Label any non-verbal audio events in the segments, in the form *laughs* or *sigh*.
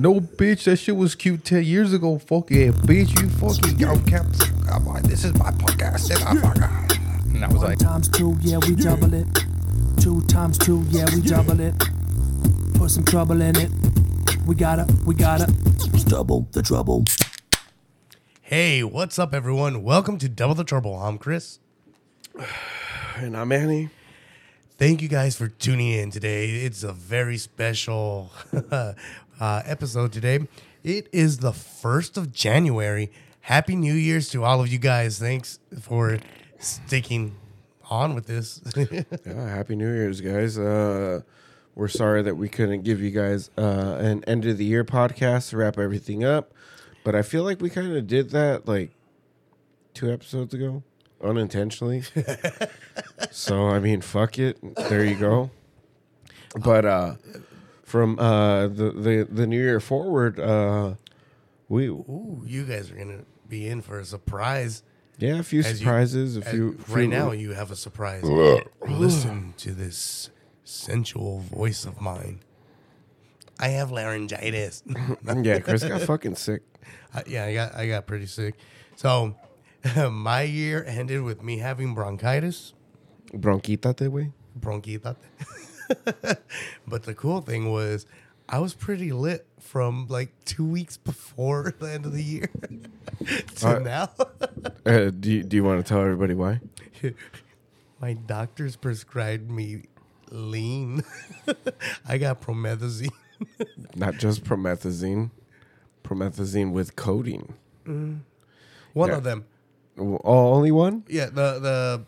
No, bitch, that shit was cute 10 years ago. Fuck yeah, bitch, you fucking yo, kept. This is my podcast. And, I, and I was One like, times two, yeah, we double it. Two times two, yeah, we double it. Put some trouble in it. We gotta, we gotta. Double the trouble. Hey, what's up, everyone? Welcome to Double the Trouble. I'm Chris. *sighs* and I'm Annie. Thank you guys for tuning in today. It's a very special *laughs* uh, episode today. It is the 1st of January. Happy New Year's to all of you guys. Thanks for sticking on with this. *laughs* Yeah, happy New Year's, guys. Uh, we're sorry that we couldn't give you guys uh, an end of the year podcast to wrap everything up, but I feel like we kind of did that like two episodes ago unintentionally. *laughs* so I mean, fuck it. There you go. But uh, from uh, the the the new year forward, uh, we Ooh, you guys are going to be in for a surprise. yeah a few As you- surprises. a as- few right few- now, you have a surprise. Listen to this sensual voice of mine. I have laryngitis. *laughs* yeah, Chris got fucking sick. *laughs* I- yeah, I got I got pretty sick. So *laughs* my year ended with me having bronchitis, Bronquita, that way. bronchitis. *laughs* but the cool thing was I was pretty lit from like two weeks before *laughs* the end of the year *laughs* to Uh, now. Uh, do you, do you want to tell everybody why? My doctors prescribed me lean. I got promethazine. Not just promethazine, promethazine with codeine. One Yeah. of them. Oh, only one? Yeah, the the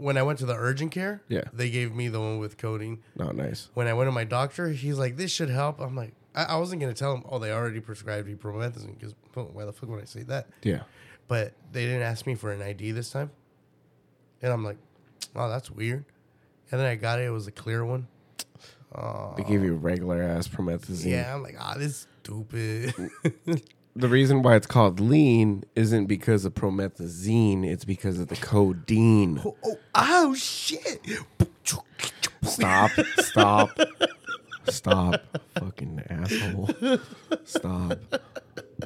when I went to the urgent care, Yeah. they gave me the one with codeine. Not nice. when I went to my doctor, he's like, "This should help." I'm like, I, I wasn't gonna tell him, "Oh, they already prescribed me promethazine," because why the fuck would I say that? Yeah. But they didn't ask me for an ID this time, and I'm like, "Oh, that's weird." And then I got it; it was a clear one. They give you regular ass promethazine. Yeah, I'm like, "Ah, this stupid." *laughs* The reason why it's called lean isn't because of promethazine, it's because of the codeine. oh, oh, oh, shit! Stop. Stop. Stop. Fucking asshole. Stop.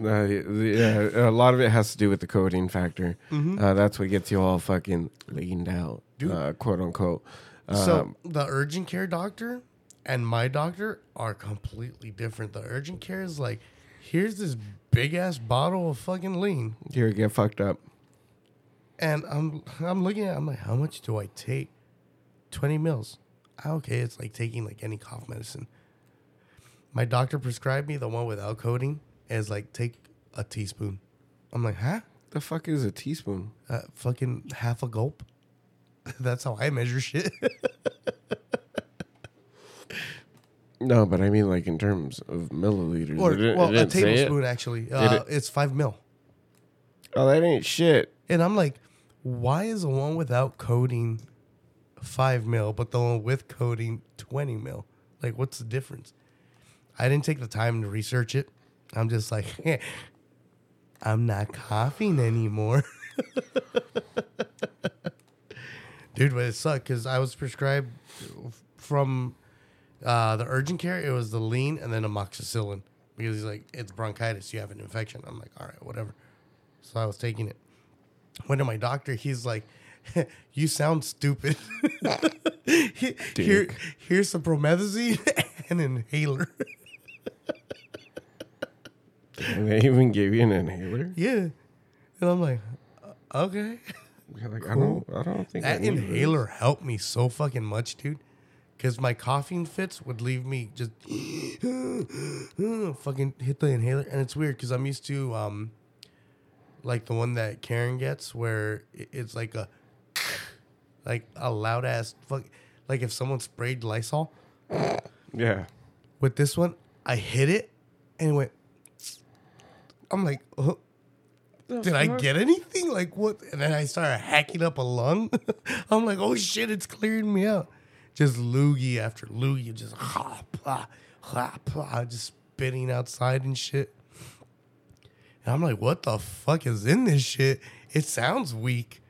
Uh, yeah, a lot of it has to do with the codeine factor. Uh, that's what gets you all fucking leaned out, uh, quote unquote. So Um, the urgent care doctor and my doctor are completely different. The urgent care is like, here's this big ass bottle of fucking lean. here, get fucked up. And I'm I'm looking at it, I'm like, how much do I take? 20 mils. Ah, Okay, it's like taking like any cough medicine. My doctor prescribed me the one without codeine as like take a teaspoon. I'm like, huh? The fuck is a teaspoon? Uh, fucking half a gulp. *laughs* That's how I measure shit. *laughs* No, but I mean like in terms of milliliters. or It didn't- it well, a didn't it. tablespoon actually. Uh, it? it's five mil. Oh, that ain't shit. And I'm like, why is the one without codeine five mil, but the one with codeine 20 mil? Like, what's the difference? I didn't take the time to research it. I'm just like, *laughs* I'm not coughing anymore. *laughs* Dude, but it sucked because I was prescribed from uh, the urgent care, it was the lean and then amoxicillin because he's like, it's bronchitis, you have an infection. I'm like, all right, whatever. So I was taking it. Went to my doctor. He's like, *laughs* "You sound stupid. *laughs* Here, here's some promethazine *laughs* and an inhaler." And they even gave you an inhaler. yeah, and I'm like, "Uh, "Okay." You're like, I don't, I don't think I That this. inhaler helped me so fucking much, dude. Because my coughing fits would leave me just *gasps* fucking hit the inhaler, and it's weird because I'm used to um, like the one that Karen gets, where it's like a *laughs* like a loud ass fuck, like if someone sprayed Lysol. Yeah. With this one, I hit it, and it went. *sniffs* I'm like, oh, did I get anything? Like what? And then I started hacking up a lung. *laughs* I'm like, oh shit, it's clearing me out. Just loogie after loogie, just ha blah, ha blah, just spitting outside and shit. And I'm like, what the fuck is in this shit? It sounds weak.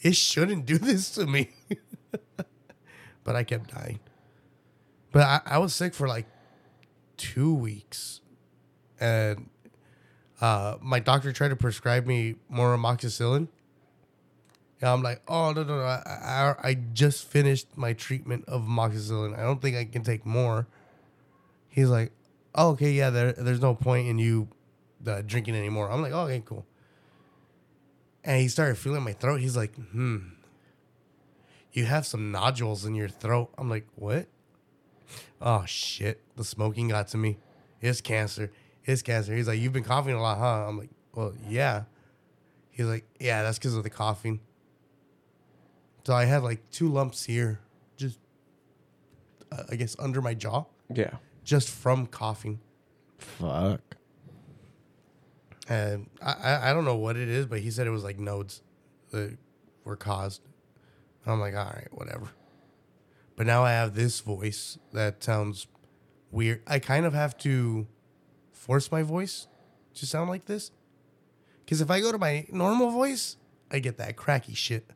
It shouldn't do *laughs* this to me. *laughs* but I kept dying. But I, I was sick for like two weeks. and uh, my doctor tried to prescribe me more amoxicillin. I'm like, oh no no no! I, I I just finished my treatment of amoxicillin. I don't think I can take more. He's like, oh, okay, yeah. There, there's no point in you uh, drinking anymore. I'm like, oh, okay, cool. And he started feeling my throat. He's like, hmm, you have some nodules in your throat. I'm like, what? Oh shit! The smoking got to me. It's cancer. It's cancer. He's like, you've been coughing a lot, huh? I'm like, well, yeah. He's like, yeah, that's because of the coughing. So I had like two lumps here, just uh, I guess under my jaw, Yeah. just from coughing. Fuck. And I, I I don't know what it is, but he said it was like nodes that were caused. I'm like, all right, whatever. But now I have this voice that sounds weird. I kind of have to force my voice to sound like this. Because if I go to my normal voice, I get that cracky shit.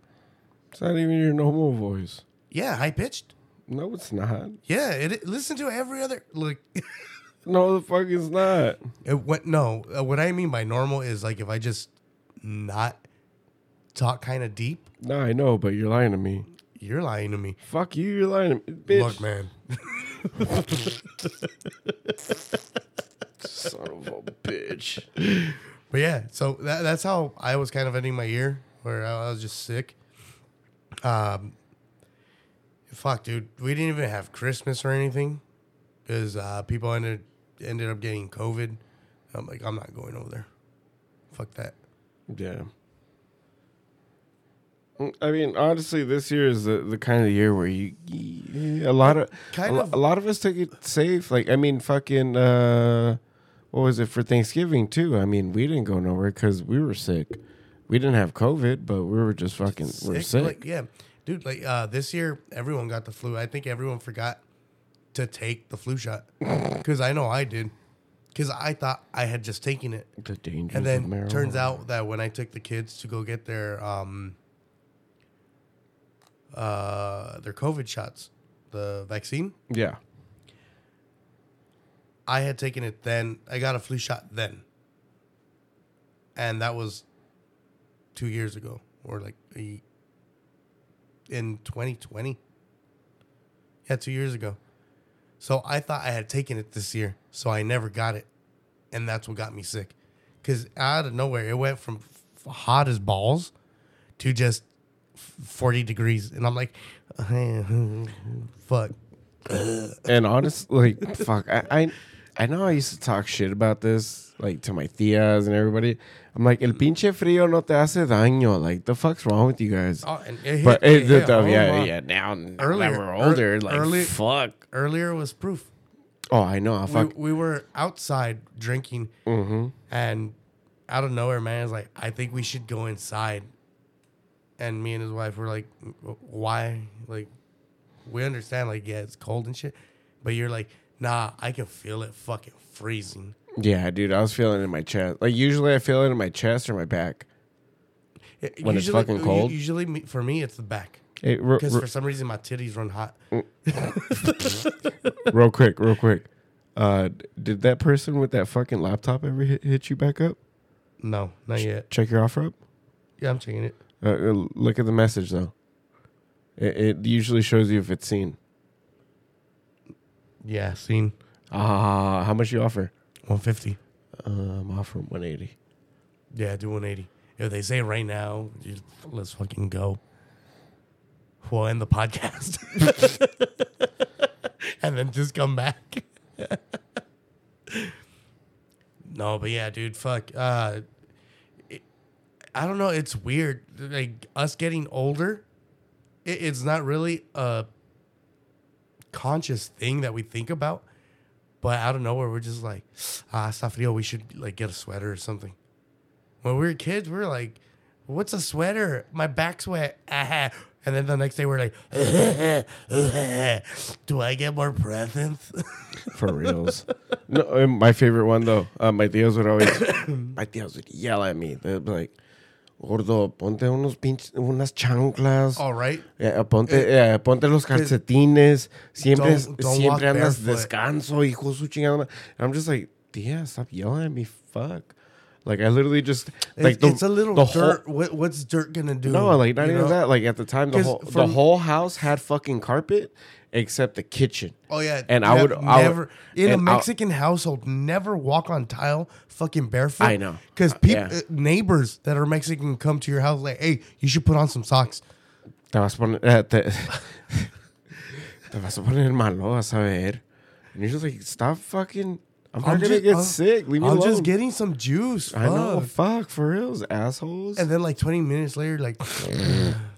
It's not even your normal voice. Yeah, high pitched. No, it's not. Yeah, it, listen to every other look. *laughs* No, the fuck it's not. It went no. uh, What I mean by normal is like if I just not talk kind of deep, No, I know, but you're lying to me. you're lying to me. Fuck you, you're lying to me. Bitch. Look, man. *laughs* Son of a bitch. But yeah, so that, that's how I was kind of ending my year, where I was just sick. Um, fuck, dude, we didn't even have Christmas or anything because uh, people ended ended up getting COVID. I'm like, I'm not going over there. Fuck that. Yeah. I mean, honestly, this year is the, the kind of year where you, you a lot of Kind a, of- a lot of us took it safe. Like, I mean, fucking, uh, what was it for Thanksgiving too? I mean, we didn't go nowhere because we were sick. We didn't have COVID, but we were just fucking we're sick. Like, yeah, dude. Like uh, this year, everyone got the flu. I think everyone forgot to take the flu shot *laughs* because I know I did. Because I thought I had just taken it, the dangers and then turns out that when I took the kids to go get their um uh their COVID shots, the vaccine, yeah, I had taken it then. I got a flu shot then, and that was two years ago, or like a, in 2020. Yeah, two years ago. So I thought I had taken it this year, so I never got it, and that's what got me sick. Because out of nowhere, it went from f- hot as balls to just f- 40 degrees, and I'm like, *laughs* fuck. and honestly, like, *laughs* fuck, I, I, I know I used to talk shit about this, like to my tias and everybody. I'm like, el pinche frío no te hace daño. Like, the fuck's wrong with you guys? Oh, and it hit, but it it, hit the, home, yeah, yeah. Now, Earlier- that we're older, like, early- fuck. Earlier was proof. Oh, I know. I we, fuck. we were outside drinking, Mm-hmm. and out of nowhere, man is like, "I think we should go inside." And me and his wife were like, "Why?" Like, we understand, like, yeah, it's cold and shit, but you're like, "Nah, I can feel it, fucking freezing." Yeah, dude, I was feeling it in my chest. Like, usually I feel it in my chest or my back. It- When it's usually- fucking cold? Usually, me, for me, it's the back Hey, because for some reason my titties run hot. real quick, real quick. Uh, did that person with that fucking laptop ever hit, hit you back up? No, not yet. Check your OfferUp. Yeah, I'm checking it. Uh, uh, look at the message though. It, it usually shows you if it's seen. Yeah, seen Ah, how much you offer? 150. Um, offer one eighty. Yeah, do 180. If they say right now, you- let's fucking go. We'll end the podcast. *laughs* and then just come back. *laughs* no, but yeah, dude, fuck. Uh, it, I don't know. It's weird. Like, us getting older, it, it's not really a conscious thing that we think about. But out of nowhere, we're just like, ah, está. We should like get a sweater or something. When we were kids, we were like, "What's a sweater? My back's wet." Ah. And then the next day, we're like, *laughs* "Do I get more presents?" *laughs* For reals. no, my favorite one though. Uh, my tios would always, *coughs* my tios would yell at me. They'd be like, "Gordo, ponte unos pinches, unas chanclas." All right. Yeah, ponte, yeah, ponte los eh, calcetines. Siempre, Don't- don't siempre andas barefoot. descanso, hijo su chingada. I'm just like, yeah, stop yelling at me. Fuck. Like I literally just It's, like the, it's a little the whole- dirt. what, what's dirt gonna do? no, like not even know? that. Like at the time, the whole the whole house had fucking carpet except the kitchen. Oh yeah, And I would- I would- never in a Mexican household never walk on tile fucking barefoot. I know. because Uh, people yeah. neighbors that are Mexican come to your house like, hey, you should put on some socks. Te vas a poner, eh, te, *laughs* te vas a poner malo, vas a ver. And you're just like, stop fucking. I'm gonna just- get I'm- sick. Leave me I'm alone. just getting some juice. I know. fuck. Fuck for reals, assholes. And then like 20 minutes later, like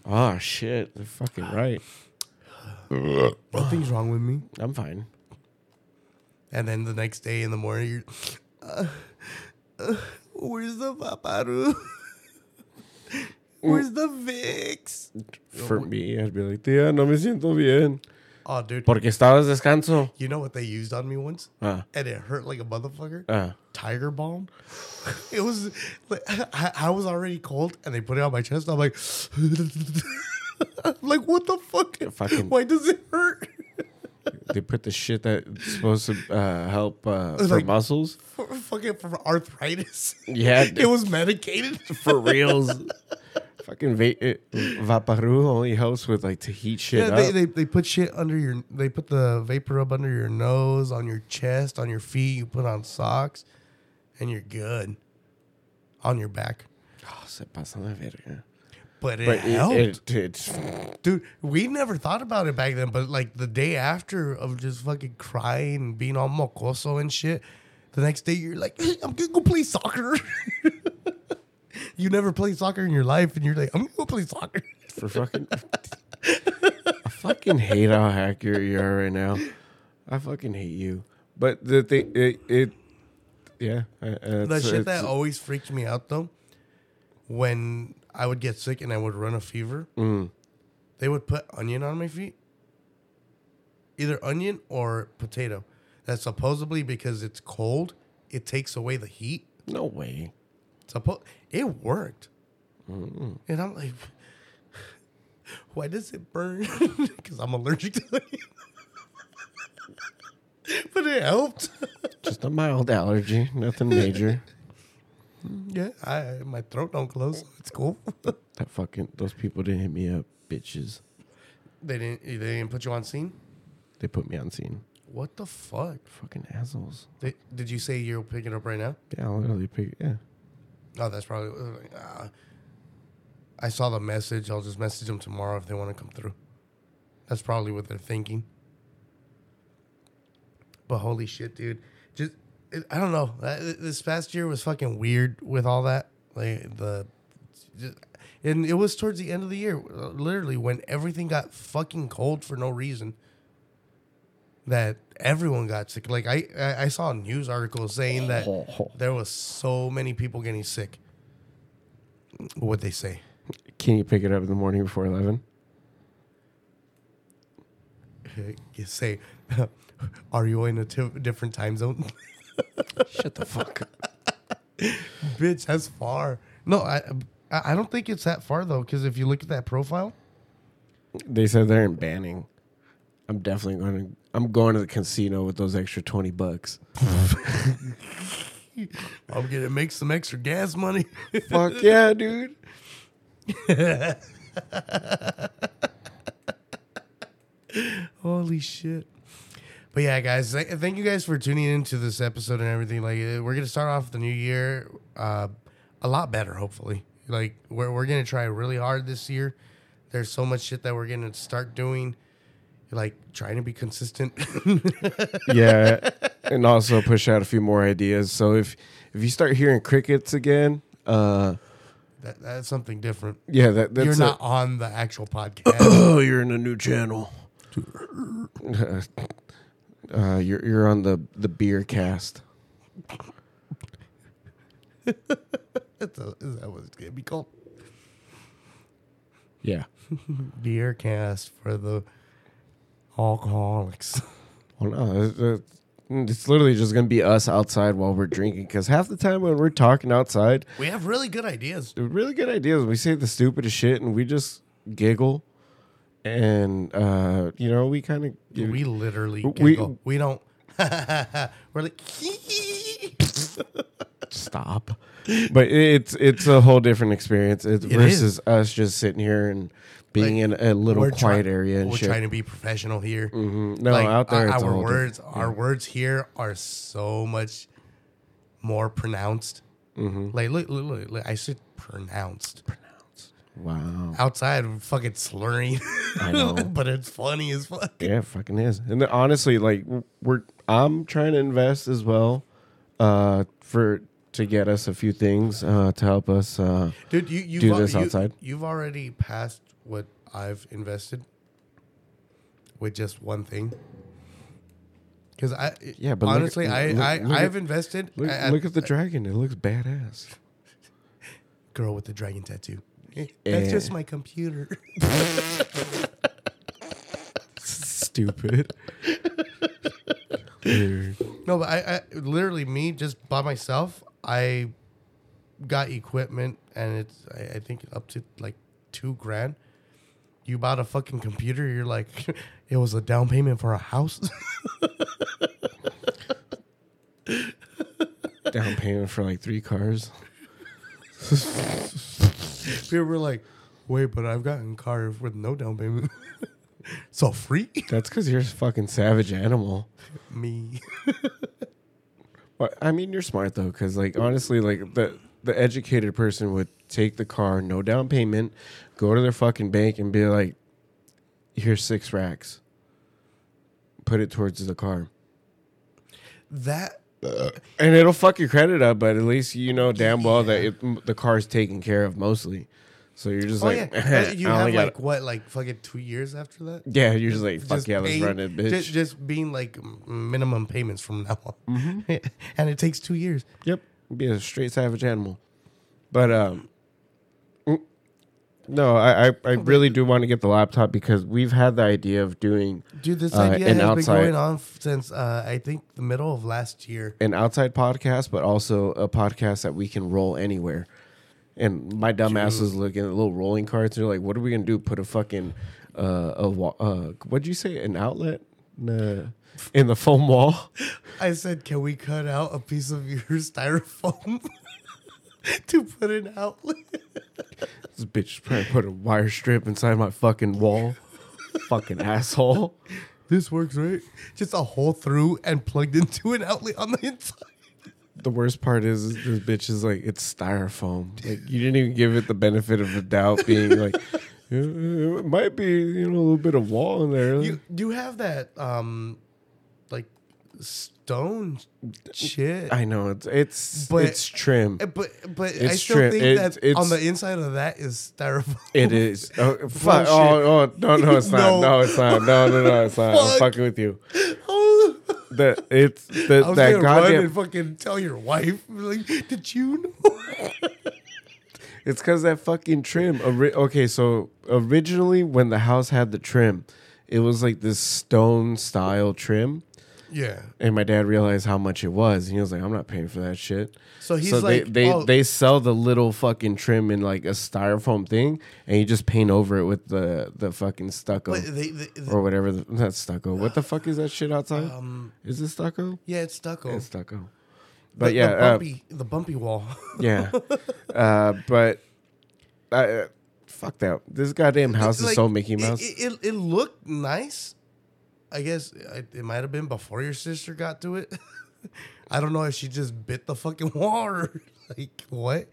oh *laughs* shit, they're fucking right. Nothing's wrong with me. I'm fine. And then the next day in the morning, you're, uh, uh, where's the paparu? *laughs* Where's the Vicks? For me, I'd be like, tía, no me siento bien. Oh, dude, Porque estabas descanso. you know what they used on me once? Ah, And it hurt like a motherfucker. ah. Tiger Balm. *laughs* It was like I, I was already cold, and they put it on my chest. I'm like, *laughs* *laughs* like what the fuck? fucking- Why does it hurt? *laughs* They put the shit that's supposed to uh, help uh, for like- muscles. For, fucking for arthritis. Yeah, *laughs* it was medicated. for reals. Fucking va- Vaporu only helps with like to heat shit Yeah, up. they, they they put shit under your. They put the vapor up under your nose, on your chest, on your feet. You put on socks, and you're good. On your back, oh, se pasan de verga. But it But helped. it, it, it's Dude, we never thought about it back then, but like the day after of just fucking crying and being all mocoso and shit, the next day you're like, "Hey, I'm gonna go play soccer. *laughs* you never played soccer in your life, and you're like, I'm gonna go play soccer. *laughs* for fucking. I fucking hate how accurate you are right now. I fucking hate you. But the thing, it, it yeah. uh, The shit that always freaked me out though, when I would get sick and I would run a fever, Mm. they would put onion on my feet. Either onion or potato. That's supposedly because it's cold, it takes away the heat. no way. Suppo- it worked. And I'm like, *laughs* why does it burn? *laughs* Because I'm allergic to it. *laughs* but it helped. Just a mild allergy, nothing major. Yeah, I, my throat don't close. So it's cool. *laughs* That fucking those people didn't hit me up, bitches. they didn't. They didn't put you on seen. They put me on seen. What the fuck? Fucking assholes. Did, did you say you're picking up right now? Yeah, I'll literally pick. Yeah. Oh, that's probably. Uh, I saw the message. I'll just message them tomorrow if they want to come through. That's probably what they're thinking. But holy shit, dude! I don't know. Uh, This past year was fucking weird with all that. Like the, just, and it was towards the end of the year, literally when everything got fucking cold for no reason. That everyone got sick. Like I, I saw a news article saying that *laughs* there was so many people getting sick. What they say? Can you pick it up in the morning before eleven? You *laughs* say, *laughs* "Are you in a t- different time zone?" Shut the fuck up. Bitch, that's far. No, I I I don't think it's that far though, because if you look at that profile, They said they're in Banning. I'm definitely going to. I'm going to the casino with those extra twenty bucks. I'm gonna make some extra gas money. Fuck yeah, dude. *laughs* Holy shit! But yeah, guys, th- thank you guys for tuning into this episode and everything. Like, uh, we're gonna start off the new year uh, a lot better, hopefully. Like, we're we're gonna try really hard this year. There's so much shit that we're gonna start doing. Like trying to be consistent. *laughs* Yeah, and also push out a few more ideas. So if if you start hearing crickets again, uh, that, that's something different. yeah, that that's You're a- not on the actual podcast. Oh, *coughs* you're in a new channel. *coughs* *laughs* uh, you're you're on the the beer cast. That's a- is that what it's gonna be called? Yeah. *laughs* Beer cast for the alcoholics. *laughs* Well, no, it's, it's- it's literally just gonna be us outside while we're drinking. Because half the time when we're talking outside, We have really good ideas. really good ideas. We say the stupidest shit and we just giggle, and uh, you know we kind of We literally We- giggle. We, don't. *laughs* we're like, *laughs* Stop. But it's it's a whole different experience. It's It versus us just sitting here and being Like, in a little quiet try- area and We're shit. trying to be professional here. Mhm. No, Like, out there our, it's our words, different- our words here are so much more pronounced. Mm-hmm. Like, look, look, look, look, I said pronounced. Wow. Outside, fucking slurring. I know. *laughs* but it's funny as fuck. Yeah, it fucking is. And then honestly, like we're I'm trying to invest as well, uh, for to get us a few things, uh, to help us. Uh, Dude, you you've Do al- this you- outside? You've already passed what I've invested with just one thing. Because I Yeah, but look honestly, I look- I look I've at- invested. look, at- look at the dragon; it looks badass. *laughs* girl with the dragon tattoo. That's just Eh. my computer. Stupid. Weird. *laughs* no, but I, I literally me just by myself. I got equipment, and it's I, I think up to like two grand. You bought a fucking computer. You're like, *laughs* it was a down payment for a house. *laughs* Down payment for like three cars. *laughs* People were like, wait, but I've gotten car with no down payment. *laughs* so free? That's because you're a fucking savage animal. Me. Well, I mean, you're smart though, because like honestly, like the the educated person would take the car, no down payment, go to their fucking bank and be like, "Here's six racks. Put it towards the car, That and it'll fuck your credit up, but at least you know damn well that it, the car's taken care of mostly. So you're just Oh like, yeah, *laughs* you I only have got- like what, like fucking two years after that? yeah, you're just like, fuck yeah, let's paying- run it, bitch. Just, just being like m- minimum payments from now on, Mm-hmm. *laughs* and it takes two years. Yep, be a straight savage animal. But um, no, I I, I really do want to get the laptop because we've had the idea of doing Dude, this Uh, idea has outside- been going on since uh, I think the middle of last year. an outside podcast, but also a podcast that we can roll anywhere. And my dumb ass was looking at little rolling carts. And They're like, "What are we gonna do? Put a fucking uh, a wa- uh, what'd you say? An outlet in the, in the foam wall? *laughs* I said, "Can we cut out a piece of your *laughs* styrofoam *laughs* *laughs* to put an outlet?" This bitch probably put a wire strip inside my fucking wall. fucking asshole. This works, right? Just a hole through and plugged into an outlet on the inside. The worst part is, is this bitch is like it's styrofoam. Like you didn't even give it the benefit of the doubt, being like, *laughs* "Yeah, it might be you know a little bit of wall in there. You do have that um like stone shit. I know it's it's But- it's trim. Uh, but but I still tri- think it's- that it's- on the inside of that is styrofoam. It is. *laughs* Oh, fuck. Oh, oh, no, no, it's not. *laughs* No. No, it's not. No, no, no, it's not. I'm Fuck. fucking with you. The it's the *laughs* I was that goddamn. and fucking tell your wife. Like, did you know? It's because that fucking trim. Okay, so originally when the house had the trim, it was like this stone style trim. Yeah. And my dad realized how much it was. And he was like, I'm not paying for that shit. So he's so like, they they, oh. they sell the little fucking trim in like a styrofoam thing, and you just paint over it with the the fucking stucco they, they, or whatever. The, not stucco. What the fuck is that shit outside? um, is it stucco? yeah, it's stucco. It's stucco. The- But yeah, the uh, bumpy, the bumpy wall. *laughs* yeah. uh, but uh, fuck that. This goddamn house is Like, so Mickey Mouse. It, it, it looked nice. I guess it, it might have been before your sister got to it. *laughs* I don't know if she just bit the fucking *laughs* wall or like what.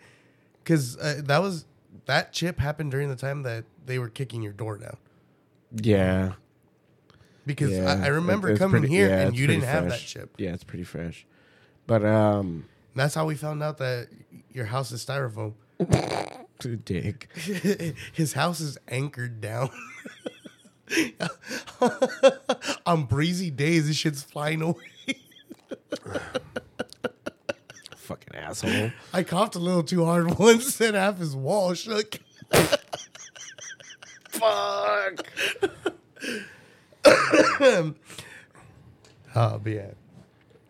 Because uh, that was that chip happened during the time that they were kicking your door down. yeah. Because Yeah, I, I remember it's coming pretty- here yeah, and you didn't have that fresh. chip. Yeah, it's pretty fresh. But um, That's how we found out that your house is styrofoam. *laughs* dick. His house is anchored down. *laughs* On breezy days, this shit's flying away. *laughs* Fucking asshole. I coughed a little too hard *laughs* once and half his wall shook. Fuck. *coughs* Oh, but yeah.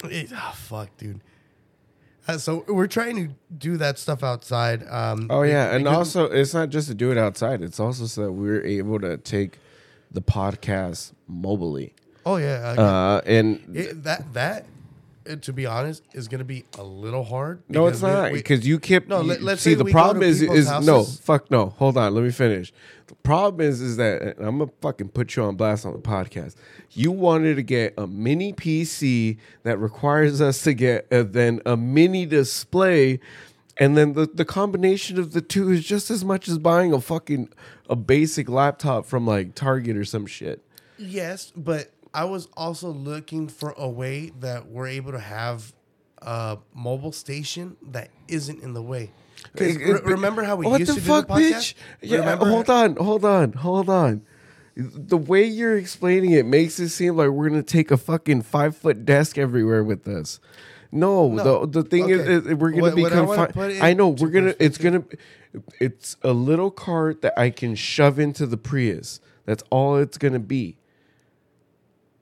It- oh, fuck, dude. Uh, so we're trying to do that stuff outside. Um, Oh yeah, and also it's not just to do it outside. It's also so that we're able to take the podcast mobily. oh yeah, uh, and it, that that uh, to be honest, is going to be a little hard. No, it's not because you kept. No, let- let's see the problem is is no fuck no. Hold on, let me finish. The problem is is that I'm gonna fucking put you on blast on the podcast. You wanted to get a mini PC that requires us to get a, then a mini display, and then the the combination of the two is just as much as buying a fucking a basic laptop from like Target or some shit. Yes, but I was also looking for a way that we're able to have a mobile station that isn't in the way. 'Cause re- remember how we what used the to fuck, do the podcast? bitch? Yeah, uh, Remember- hold on, hold on, hold on. The way you're explaining it makes it seem like we're gonna take a fucking five foot desk everywhere with us. No, No. the the thing Okay. is, is we're gonna What- be what I wanna confined. put I know into we're gonna. It's gonna. It's a little cart that I can shove into the Prius. That's all it's gonna be.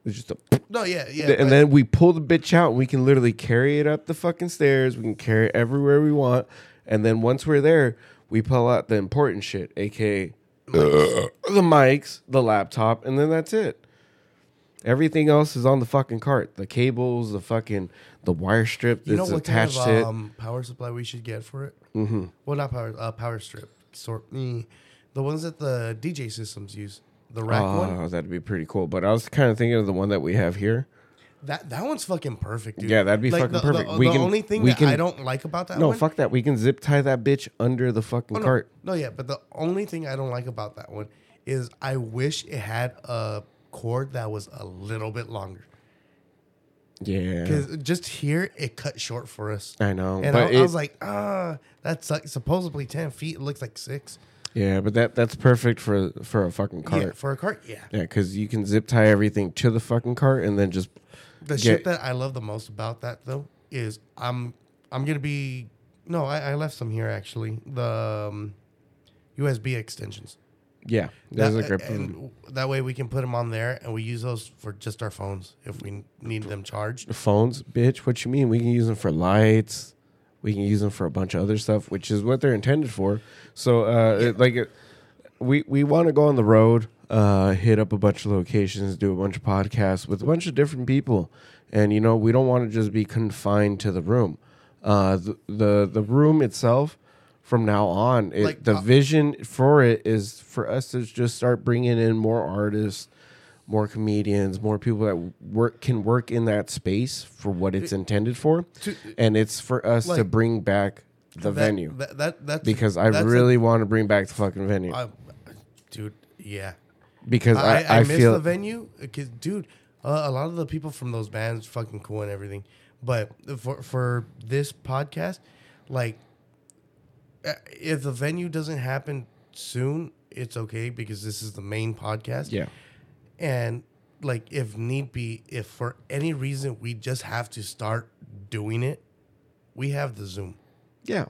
It's just a No, yeah, yeah. and but- then we pull the bitch out and we can literally carry it up the fucking stairs. We can carry it everywhere we want. And then once we're there, we pull out the important shit, aka the mics, the laptop, and then that's it. Everything else is on the fucking cart. The cables, the fucking the wire strip you know that's what kind attached of to it. um, power supply we should get for it? Mm-hmm. Well, not power, uh, power strip. Sort mm, the ones that the DJ systems use. The rack one. Oh, that'd be pretty cool. But I was kind of thinking of the one that we have here. That that one's fucking perfect, dude. Yeah, that'd be fucking the, perfect. The, We the can- only thing we that can- I don't like about that No, one. fuck that. We can zip tie that bitch under the fucking Oh, no, cart. No, yeah, but the only thing I don't like about that one is I wish it had a cord that was a little bit longer. Yeah. Because just here, it cut short for us. I know, And but I, I was like, ah, that's like supposedly 10 feet. It looks like six. Yeah, but that that's perfect for for a fucking cart. Yeah, for a cart, yeah. Yeah, because you can zip tie everything to the fucking cart and then just The Get- shit that I love the most about that, though, is I'm I'm going to be. No, I, I left some here, actually. The um, USB extensions. Yeah. There's That, a grip. and that way we can put them on there and we use those for just our phones if we need them charged. phones, bitch. What you mean? We can use them for lights. We can use them for a bunch of other stuff, which is what they're intended for. So, uh, it- like, it, we we want to go on the road, uh, hit up a bunch of locations, do a bunch of podcasts with a bunch of different people, and you know, we don't want to just be confined to the room. Uh, the the, the room itself. From now on, it, Like, the uh, vision for it is for us to just start bringing in more artists, more comedians, more people that work can work in that space for what it's intended for, to- and it's for us to bring back the That- venue That, that, that's because I that's a- really want to bring back the fucking venue I- dude, yeah. because I, I, I, miss feel the venue because, dude, uh, a lot of the people from those bands fucking cool and everything. But for for this podcast, like, Uh, if the venue doesn't happen soon, it's okay because this is the main podcast. yeah And like, if need be, if for any reason we just have to start doing it, we have the Zoom. yeah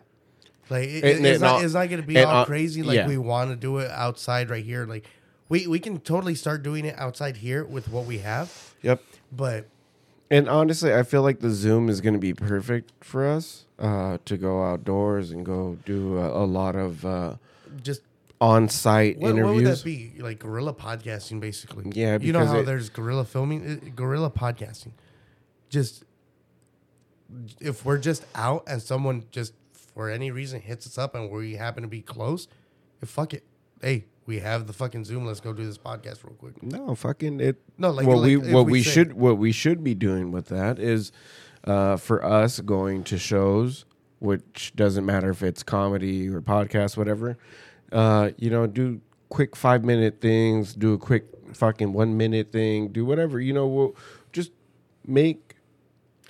Like it, And- it's, and not, all- it's not gonna be all all- crazy like yeah. we want to do it outside right here. Like we we can totally start doing it outside here with what we have. yep But and honestly I feel like the Zoom is going to be perfect for us uh, to go outdoors and go do a, a lot of uh, just on-site what, what would that be? Like guerrilla podcasting, basically. Yeah, you know how it- there's guerrilla filming, uh, guerrilla podcasting. Just if we're just out and someone just for any reason hits us up and we happen to be close, fuck it, hey, we have the fucking Zoom. Let's go do this podcast real quick. No, fucking it. No, like- what like we what we we say- should what we should be doing with that is, uh, for us going to shows, which doesn't matter if it's comedy or podcast, whatever. Uh, you know, do quick five minute things, do a quick fucking one minute thing, do whatever. You know, we'll just make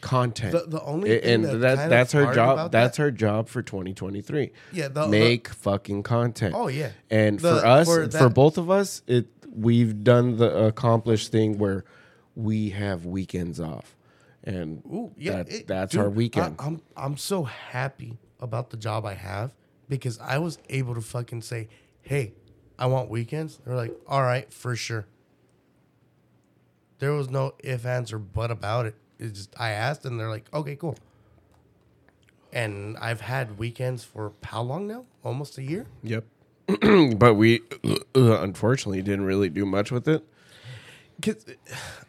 content. The- the only and that's that of that's her job. That's that- her job for 2023. Yeah, the- the- make fucking content. Oh, yeah. And The- for us, for for, both of us, it we've done the accomplished thing where we have weekends off, and Ooh, yeah, that- it- that's dude, our weekend. I, am I'm so happy about the job I have because I was able to fucking say, "Hey, I want weekends." They're like, "All right, for sure." There was no if, ands, or but about it. It's just I asked, and they're like, "Okay, cool." And I've had weekends for how long now? Almost a year. yep. *clears throat* but we uh, *clears throat* unfortunately didn't really do much with it. Cause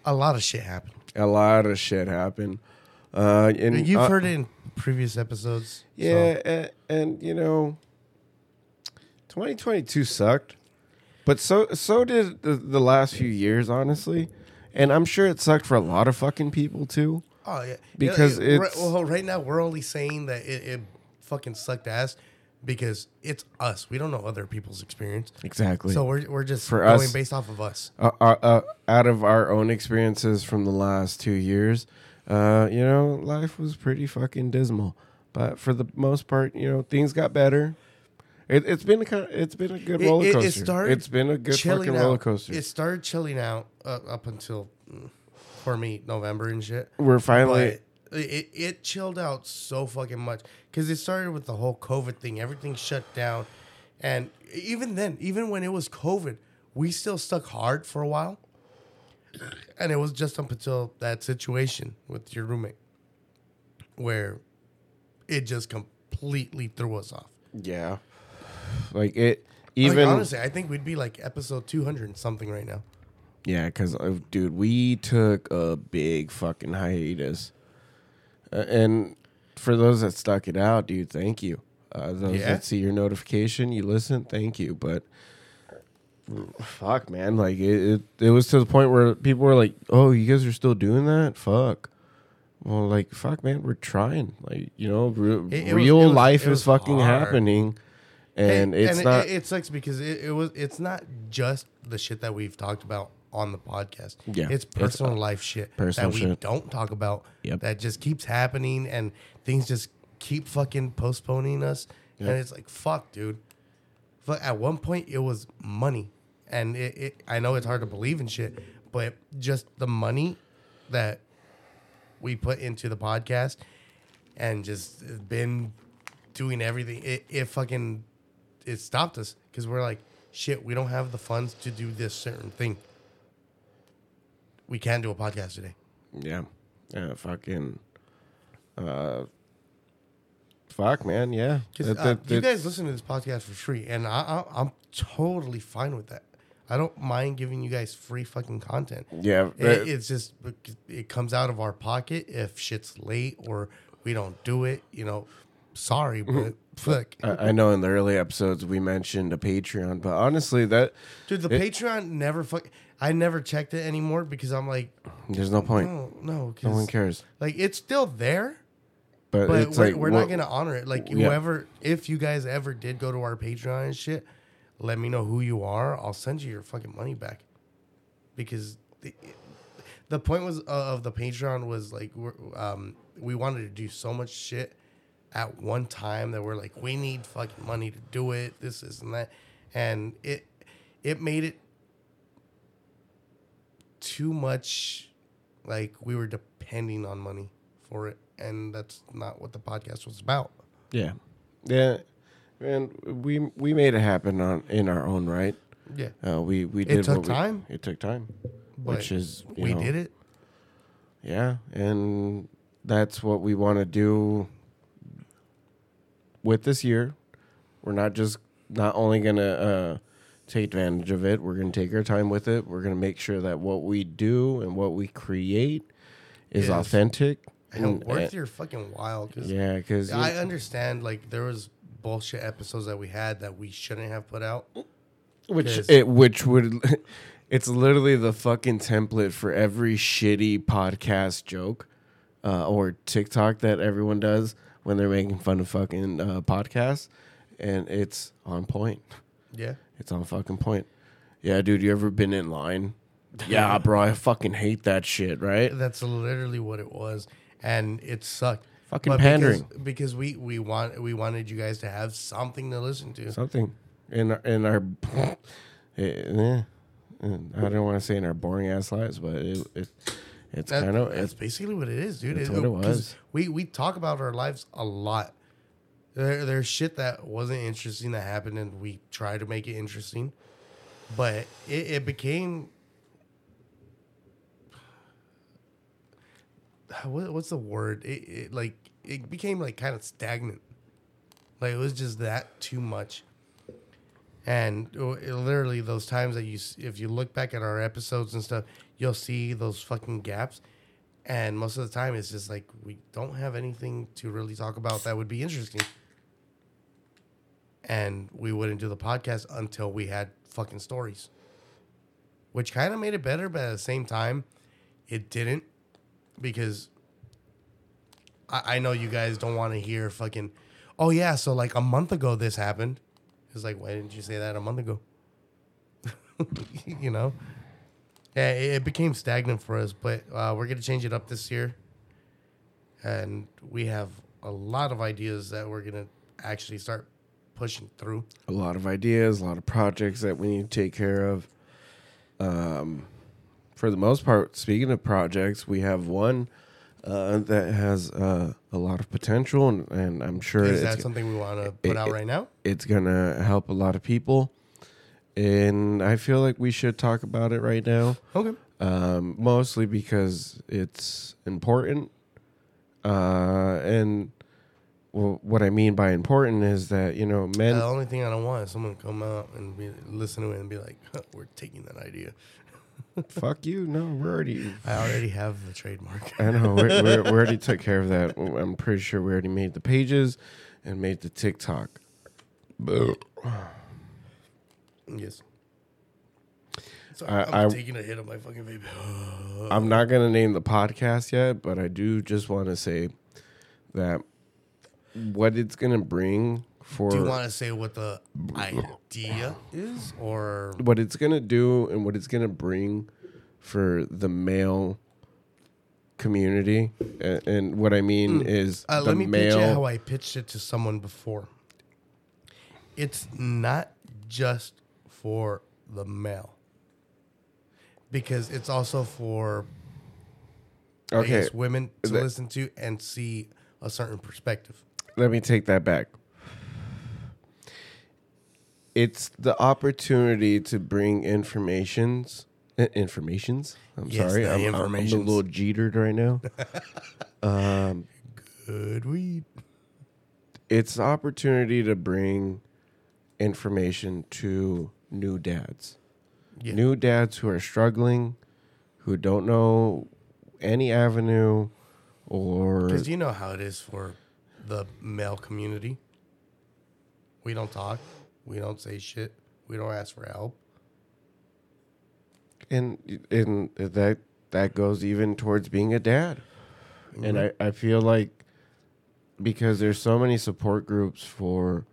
a lot of shit happened. A lot of shit happened. Uh, and You've uh, heard it in previous episodes. so- Yeah, and, and you know, 2022 sucked, but so so did the, the last few years, honestly. And I'm sure it sucked for a lot of fucking people too. Oh yeah, Because it's- well, right now we're only saying that it, it fucking sucked ass because it's us. We don't know other people's experience, Exactly. so we're we're just For going us- based off of us. uh, uh, uh, out of our own experiences from the last two years, uh, you know, life was pretty fucking dismal. But for the most part, you know, things got better. It, it's been a it's been a good roller coaster. it started it's been a good fucking out. roller coaster. It started chilling out uh, up until mm, for me November and shit. We're finally But it, it chilled out so fucking much because it started with the whole COVID thing. Everything shut down, and even then, even when it was COVID, we still stuck hard for a while. And it was just up until that situation with your roommate, where it just completely threw us off. yeah, like it Even even honestly, I think we'd be like episode two hundred and something right now. Yeah, because uh, dude, we took a big fucking hiatus, uh, and for those that stuck it out, dude, thank you. Uh, those Yeah. that see your notification, you listen, thank you. But fuck, man, like it, it, it was to the point where people were like, "Oh, you guys are still doing that? Fuck." Well, like fuck, man, we're trying. Like you know, re- It- real was- life is fucking hard. happening, and Hey, it's it- not. It, it sucks because it, it was. It's not just the shit that we've talked about on the podcast. Yeah, it's it's, uh, personal life shit personal that we shit. don't talk about. Yep. That just keeps happening, and things just keep fucking postponing us. And it's like, fuck, dude. But at one point, it was money, and it, it. I know it's hard to believe in shit, but just the money that we put into the podcast and just been doing everything. It, it fucking it stopped us because we're like, shit, we don't have the funds to do this certain thing. We can't do a podcast today. Yeah. Yeah, fucking uh fuck man, yeah. Because That- uh, that- you guys listen to this podcast for free, and I, I, I'm totally fine with that. I don't mind giving you guys free fucking content. yeah, It, it's just it comes out of our pocket if shit's late or we don't do it. You know, sorry, *laughs* but fuck, I, I know in the early episodes we mentioned a Patreon, but honestly that dude. The It- Patreon never fuck. I never checked it anymore because I'm like, there's no point. no, no, No one because cares. like it's still there, But, but it's we're, like we're what- not gonna honor it. Like Yeah. whoever, if you guys ever did go to our Patreon and shit, let me know who you are. I'll send you your fucking money back, because the, the point was uh, of the Patreon was like we're, um, we wanted to do so much shit at one time that we're like we need fucking money to do it. This is and that, and it it made it too much like we were depending on money for it and that's not what the podcast was about Yeah. Yeah. And we we made it happen on in our own right. yeah Uh, we we did It took what we- time. it took time. but which is you we know, did it Yeah, and that's what we want to do with this year. We're not just not only gonna uh, take advantage of it. We're gonna take our time with it. We're gonna make sure that what we do and what we create is Is- authentic. and worth and- your fucking while because yeah, because i understand like there was bullshit episodes that we had that we shouldn't have put out which it which would *laughs* it's literally the fucking template for every shitty podcast joke uh, or TikTok that everyone does when they're making fun of fucking uh, podcasts, and it's on point. yeah It's on fucking point. Yeah, dude, you ever been in line? *laughs* Yeah, bro, I fucking hate that shit. Right? that's literally what it was and it sucked Fucking But pandering. because, because we we want we wanted you guys to have something to listen to Something in our, in our. *laughs* eh, I don't want to say in our boring ass lives, but it, it it's That- kind of that's it's basically what it is, dude. that's what it oh, 'cause was. We we talk about our lives a lot. There, there's shit that wasn't interesting that happened, and we try to make it interesting, but it, it became. *sighs* What, what's the word? It, it like it became like kind of stagnant. Like it was just that too much. And oh, it- literally those times that you, if you look back at our episodes and stuff, you'll see those fucking gaps. And most of the time, it's just like we don't have anything to really talk about that would be interesting. And we wouldn't do the podcast until we had fucking stories, which kind of made it better, but at the same time, it didn't because I, I know you guys don't want to hear fucking, oh yeah, so like a month ago this happened. It's like, why didn't you say that a month ago? *laughs* you know? Yeah, it, it became stagnant for us, but uh, we're gonna change it up this year, and we have a lot of ideas that we're gonna actually start pushing through. a lot of ideas, a lot of projects that we need to take care of. Um, for the most part, speaking of projects, we have one uh, that has uh, a lot of potential, and, and I'm sure Is it's, that something we want to put it- out right now? it's gonna help a lot of people. And I feel like we should talk about it right now, Okay. um, mostly because it's important. Uh, and well, what I mean by important is that you know men the only thing I don't want is someone to come out and be listen to it and be like, huh, "We're taking that idea." *laughs* fuck you. No, we're already I already have the trademark. I know. We we *laughs* we already took care of that. I'm pretty sure we already made the pages and made the TikTok. Yes. So I- I'm I- taking a hit of my fucking baby. *sighs* I'm not gonna name the podcast yet, but I do just want to say that what it's gonna bring for Do you want to say what the idea is, or what it's gonna do and what it's gonna bring for the male community, and, and what I mean is uh, let me pitch male. it how I pitched it to someone before. It's not just for the male, because it's also for okay, women to that- listen to and see a certain perspective. let me take that back. It's the opportunity to bring informations, eh, informations. I'm Yes, sorry, I'm, I'm, I'm a little jetered right now. *laughs* Um, Good weed. it's the opportunity to bring information to new dads, Yeah. new dads who are struggling, who don't know any avenue, or Because you know how it is for the male community. We don't talk. We don't say shit. We don't ask for help. and and that that goes even towards being a dad and I, I feel like because there's so many support groups for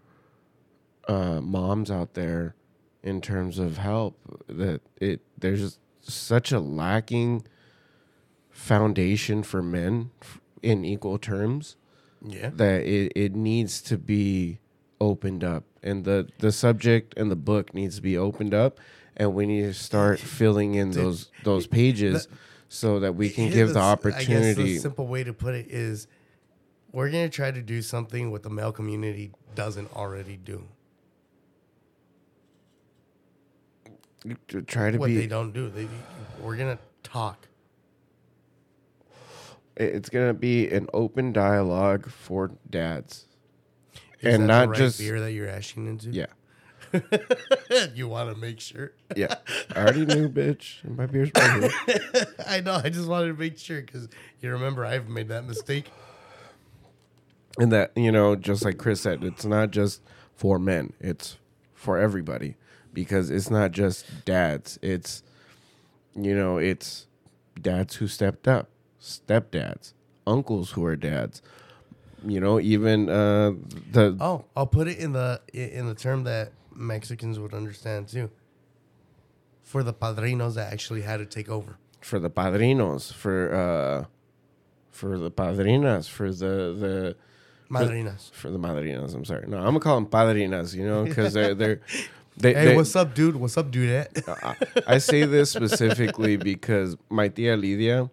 uh, moms out there in terms of help that it there's such a lacking foundation for men in equal terms Yeah. that it, it needs to be opened up and the the subject and the book needs to be opened up and we need to start filling in those those pages so that we can give the s- I guess opportunity the simple way to put it is we're going to try to do something what the male community doesn't already do. Try to What they don't do. They, we're to talk. it's gonna be an open dialogue for dads Is and not right just beer that you're ashing into. yeah *laughs* you want to make sure. yeah i already knew *laughs* bitch my beer's right here *laughs* I know. I just wanted to make sure because you remember I've made that mistake. and that you know just like chris said it's not just for men it's for everybody because it's not just dads it's you know it's dads who stepped up stepdads uncles who are dads you know even uh the Oh, I'll put it in the in the term that Mexicans would understand too. For the padrinos that actually had to take over. for the padrinos for uh for the padrinas for the the Madrinas. for the madrinas i'm sorry no i'm gonna call them padrinas you know because they're they're *laughs* they, Hey, they- what's up, dude? What's up, dude? *laughs* I, I say this specifically because my tia Lydia,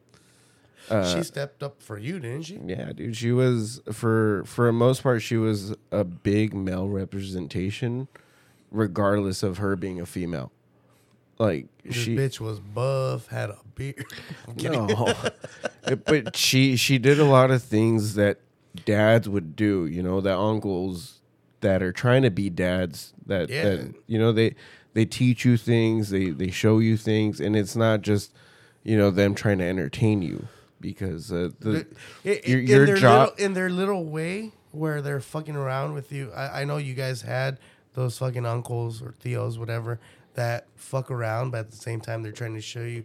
uh, she stepped up for you, didn't she? yeah, dude, she was for for the most part she was a big male representation, regardless of her being a female. Like This she, bitch was buff, had a beard. *laughs* No, *laughs* but she she did a lot of things that dads would do. You know, that uncles that are trying to be dads that, Yeah. that you know they they teach you things, they they show you things, and it's not just you know them trying to entertain you. because uh, the I- I- your, in your their job. little, in their little way where they're fucking around with you. I, I know you guys had those fucking uncles or tíos, whatever, that fuck around, but at the same time they're trying to show you,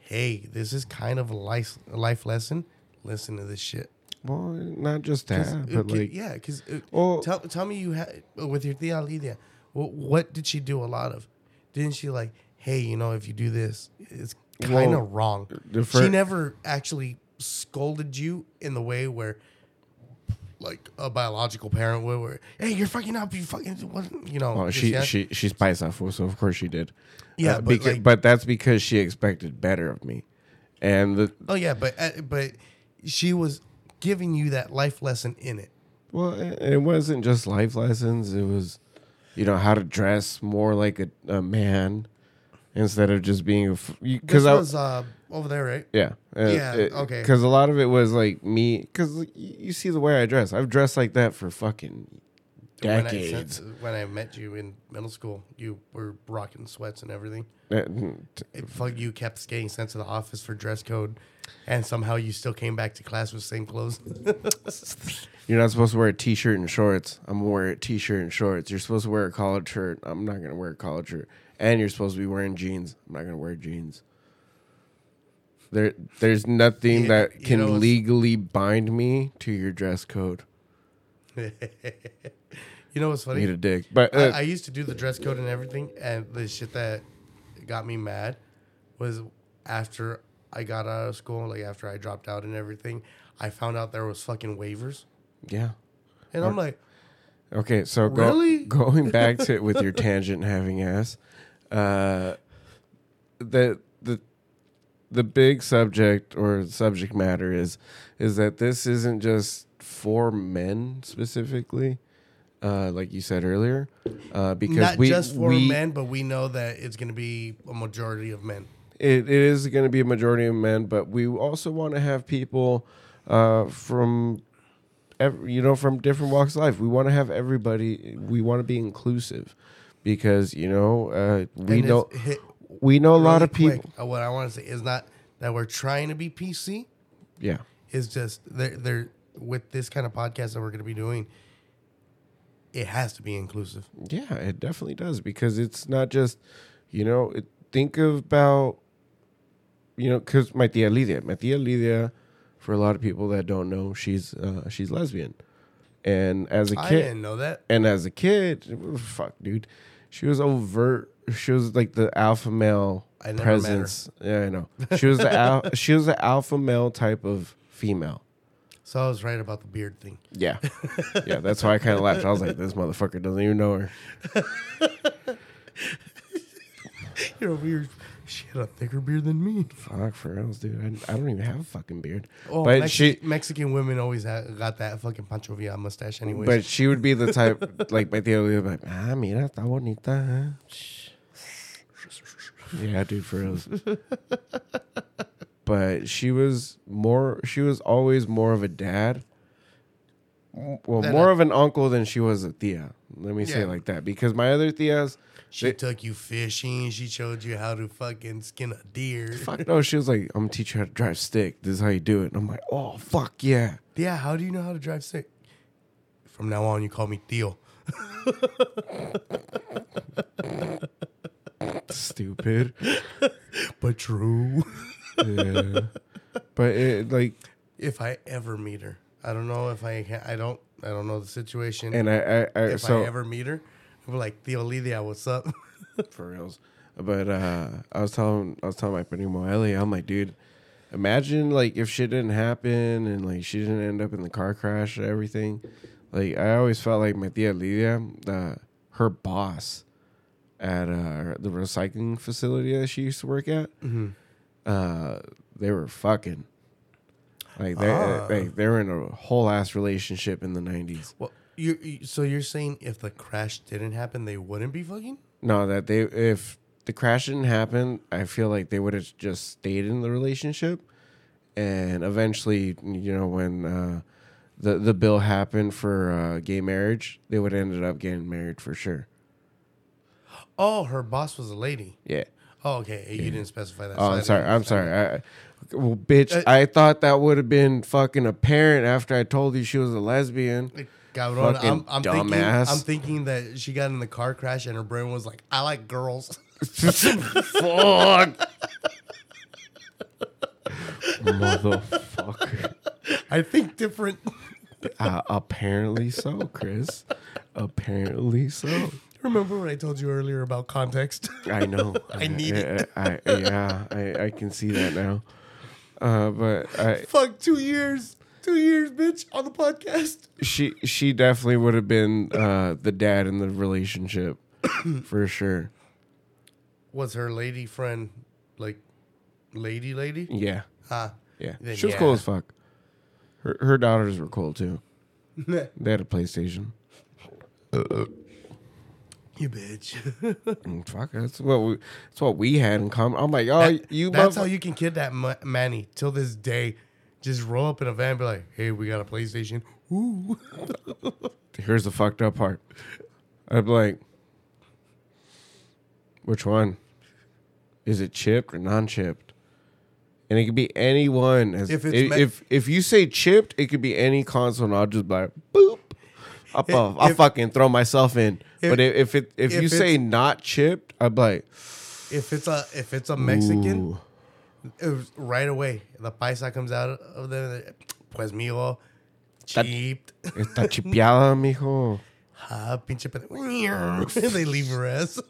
hey, this is kind of a life a life lesson. Listen to this shit. Well, not just that, uh, but like yeah, because Well- tell tell me you had with your tia Lydia, what, what did she do a lot of? Didn't she like, hey, you know, if you do this, it's kind Well, of wrong. the she never actually scolded you in the way where, like a biological parent would, where hey, you're fucking up, you fucking, you know. Well, she yeah. she she's paisa, fool, so of course she did. Yeah, Uh, but, like- but that's because she expected better of me, and the Oh yeah, but uh, but she was giving you that life lesson in it. well, it it wasn't just life lessons. It was, you know, how to dress more like a, a man instead of just being because I was uh, over there, right? yeah Yeah, okay. because a lot of it was like me because you see the way I dress. I've dressed like that for fucking When I, decades. when I met you in middle school, you were rocking sweats and everything. Uh, It, fuck, you kept getting sent to the office for dress code, and somehow you still came back to class with same clothes. *laughs* You're not supposed to wear a t-shirt and shorts. I'm gonna wear a t-shirt and shorts. You're supposed to wear a collared shirt. I'm not gonna wear a collared shirt. And you're supposed to be wearing jeans. I'm not gonna wear jeans. There, there's nothing Yeah, that you can know, legally bind me to your dress code. *laughs* you know what's funny? Need a dick, but I, uh, I used to do the dress code and everything, and the shit that got me mad was after I got out of school, like after I dropped out and everything, I found out there was fucking waivers, yeah. and I'm like, Okay, so go, Really? *laughs* going back to it *laughs* with your tangent having ass, uh, the the the big subject or subject matter is is that this isn't just for men specifically, uh, like you said earlier, uh, because not we just for we, men, but we know that it's going to be a majority of men. it, it is going to be a majority of men, but we also want to have people uh, from, every, you know, from different walks of life. We want to have everybody. We want to be inclusive, because you know uh, we And know we know a lot of people. quick. Uh, What I want to say is not that we're trying to be PC. Yeah, It's just they're, they're with this kind of podcast that we're going to be doing. It has to be inclusive. yeah, it definitely does because it's not just, you know, it, think about, you know, because my tia Lidia, my tia Lidia, for a lot of people that don't know, she's uh, she's lesbian, and as a kid, I didn't know that. And as a kid, fuck, dude, she was overt. She was like the alpha male I never met her. presence. Yeah, I know. She was the al- *laughs* she was the alpha male type of female. So I was right about the beard thing. Yeah, yeah. That's why I kind of laughed. I was like, this motherfucker doesn't even know her. *laughs* You're weird. She had a thicker beard than me. Fuck for reals, dude. I, I don't even have a fucking beard. Oh, but Mexi- she, Mexican women always ha got that fucking Pancho Villa mustache, anyways. but she would be the type *laughs* like my tia would be like, ah, mira, está bonita. huh?" *laughs* Yeah, dude, for reals. But she was more. She was always more of a dad. Well, more a- of an uncle than she was a tia. Let me say Yeah. it like that because my other tias, she they- took you fishing. She showed you how to fucking skin a deer. fuck no, she was like, "I'm gonna teach you how to drive stick. This is how you do it." And I'm like, "Oh fuck yeah." Yeah, how do you know how to drive stick? From now on, you call me Tío. *laughs* Stupid. But true. *laughs* yeah. *laughs* But it like, if I ever meet her, I don't know if I can, I don't I don't know the situation. and I, I, I if so I ever meet her, I'm like Tío Lidia, what's up? *laughs* for reals. But uh, I was telling I was telling my primo Ellie, I'm like, dude, imagine like if shit didn't happen and like she didn't end up in the car crash and everything. Like I always felt like my tia Lidia, uh, her boss at uh, the recycling facility that she used to work at, uh, they were fucking. Like they Ah. they they were in a whole ass relationship in the nineties. well, you, you so you're saying if the crash didn't happen, they wouldn't be fucking? No, that they if the crash didn't happen, I feel like they would have just stayed in the relationship, and eventually, you know, when uh, the the bill happened for uh, gay marriage, they would have ended up getting married for sure. Oh, her boss was a lady. Yeah, Oh, okay. You didn't specify that. Oh, I'm sorry. I'm sorry. I, well, bitch, Uh, I thought that would have been fucking apparent after I told you she was a lesbian. Cabrón, Fucking I'm, I'm thinking. I'm thinking that she got in the car crash and her brain was like, "I like girls." Fuck. Motherfucker. *laughs* I think different. Uh, apparently so, Chris. Apparently so. Remember what I told you earlier about context? I know. *laughs* I need it. I, I, yeah, I, I can see that now. Uh, but I, Fuck, two years, two years, bitch, on the podcast. she she definitely would have been uh, the dad in the relationship *coughs* for sure. Was her lady friend like, lady, lady? Yeah, Ah, yeah. Then she was yeah. cool as fuck. Her her daughters were cool too. *laughs* They had a PlayStation. You bitch. Mm, Fuck, that's what we that's what we had in common. I'm like, oh, That- you. That's how you can kidnap Ma- Manny till this day. Just roll up in a van, and be like, "Hey, we got a PlayStation." Ooh, *laughs* Here's the fucked up part. I'd be like, which one? Is it chipped or non-chipped? And it could be any one. As, If if, if, if you say chipped, it could be any console, and I'll just be like, boop. I'll, If- I'll, if- fucking throw myself in. if- but if, if it if, you say not chipped, I'd be like, if it's a if it's a Mexican, it was right away the paisa comes out of there. Pues mío, cheap. Está chipeada, mijo. *laughs* Ah, pinche *laughs* they leave her ass.